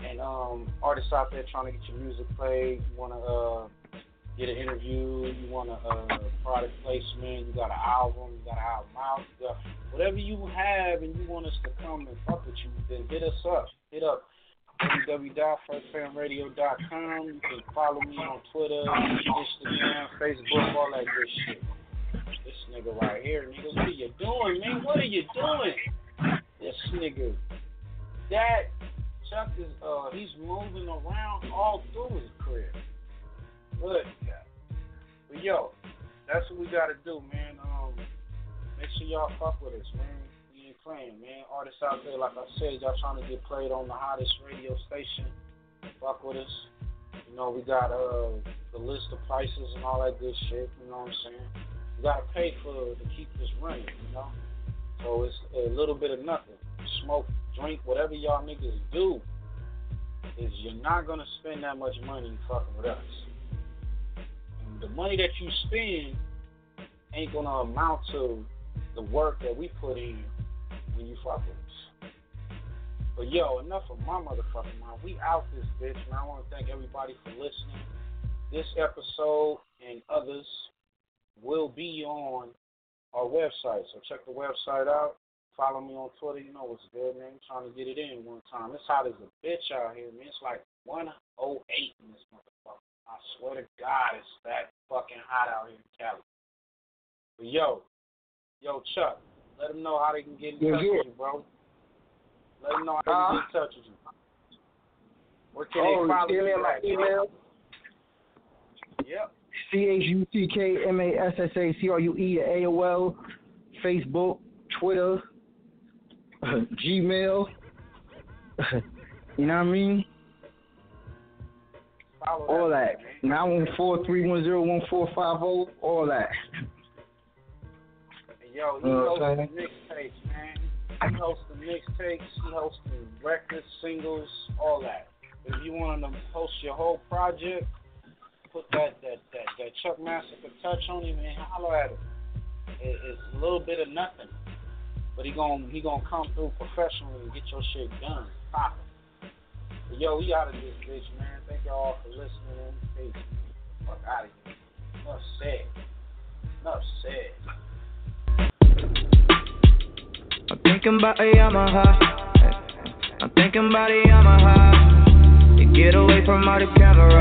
And um, artists out there trying to get your music played, you wanna uh, get an interview, you want a uh, product placement, you got an album, you got an album out, you got whatever you have, and you want us to come and fuck with you, then hit us up. Hit up www.firstfamradio.com. You can follow me on Twitter, Instagram, Facebook, all that good shit. This nigga right here, nigga, what are you doing, man? What are you doing? This nigga, that Chuck is uh he's moving around all through his crib. Good. But yo, that's what we gotta do, man. Um Make sure y'all fuck with us, man. Playing, man. Artists out there, like I said, y'all trying to get played on the hottest radio station. Fuck with us. You know, we got uh the list of prices and all that good shit. You know what I'm saying? You gotta pay for to keep this running. You know, so it's a little bit of nothing. Smoke, drink, whatever y'all niggas do. Is you're not gonna spend that much money fucking with us. And the money that you spend ain't gonna amount to the work that we put in when you fuck with us. But yo, enough of my motherfucking mind. We out this bitch, and I want to thank everybody for listening. This episode and others will be on our website, so check the website out. Follow me on Twitter. You know what's good, man. I'm trying to get it in one time. It's hot as a bitch out here, man. It's like 108 in this motherfucker. I swear to God, it's that fucking hot out here in Cali. But yo, yo, Chuck, let them know how they can get in Yeah, touch yeah. with you, bro. Let them know how they can get in uh-huh. touch with you. Where can oh, they follow email you my email. Yep. C H U C K M A S S A C R U E at AOL, Facebook, Twitter, Gmail. you know what I mean? Follow All that. Nine one four three one zero one four five zero. All that. Yo, he hosts the mixtapes, man. He hosts the mixtapes. He hosts the records, singles, all that. If you want to host your whole project, put that that that, that Chuck Massacre touch on him and holler at him. It, it's a little bit of nothing, but he gon' he gonna come through professionally and get your shit done, proper. But yo, we out of this bitch, man. Thank y'all for listening. Peace. Fuck out of here. Enough said. Enough said. I'm thinking about a Yamaha. I'm thinking about a Yamaha. To get away from all the cameras.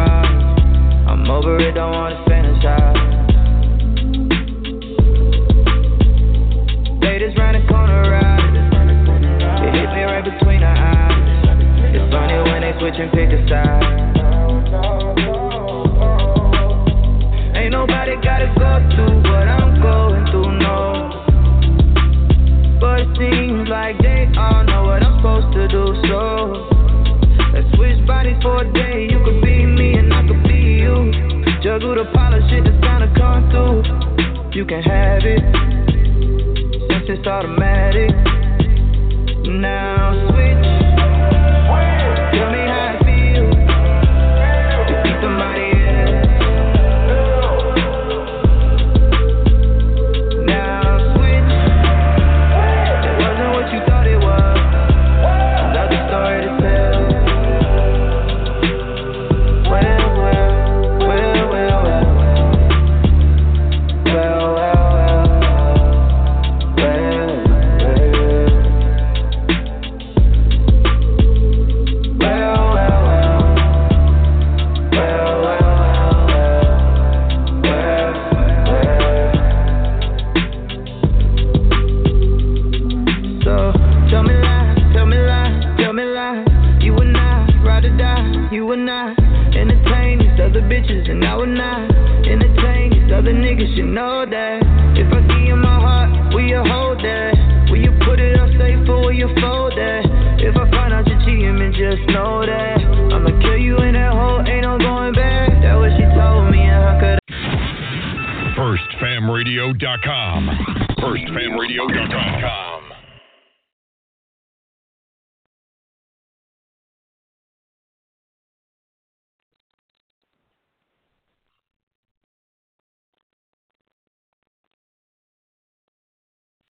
I'm over it, don't wanna fantasize. They just ran a corner right. It hit me right between the eyes. It's funny when they switch and pick a side. Ain't nobody gotta go through what I'm seems like they all know what I'm supposed to do, so let's switch bodies for a day. You could be me and I could be you. Juggle the pile shit that's gonna come through. You can have it, since it's automatic. Now switch. FirstFamRadio.com. FirstFamRadio.com.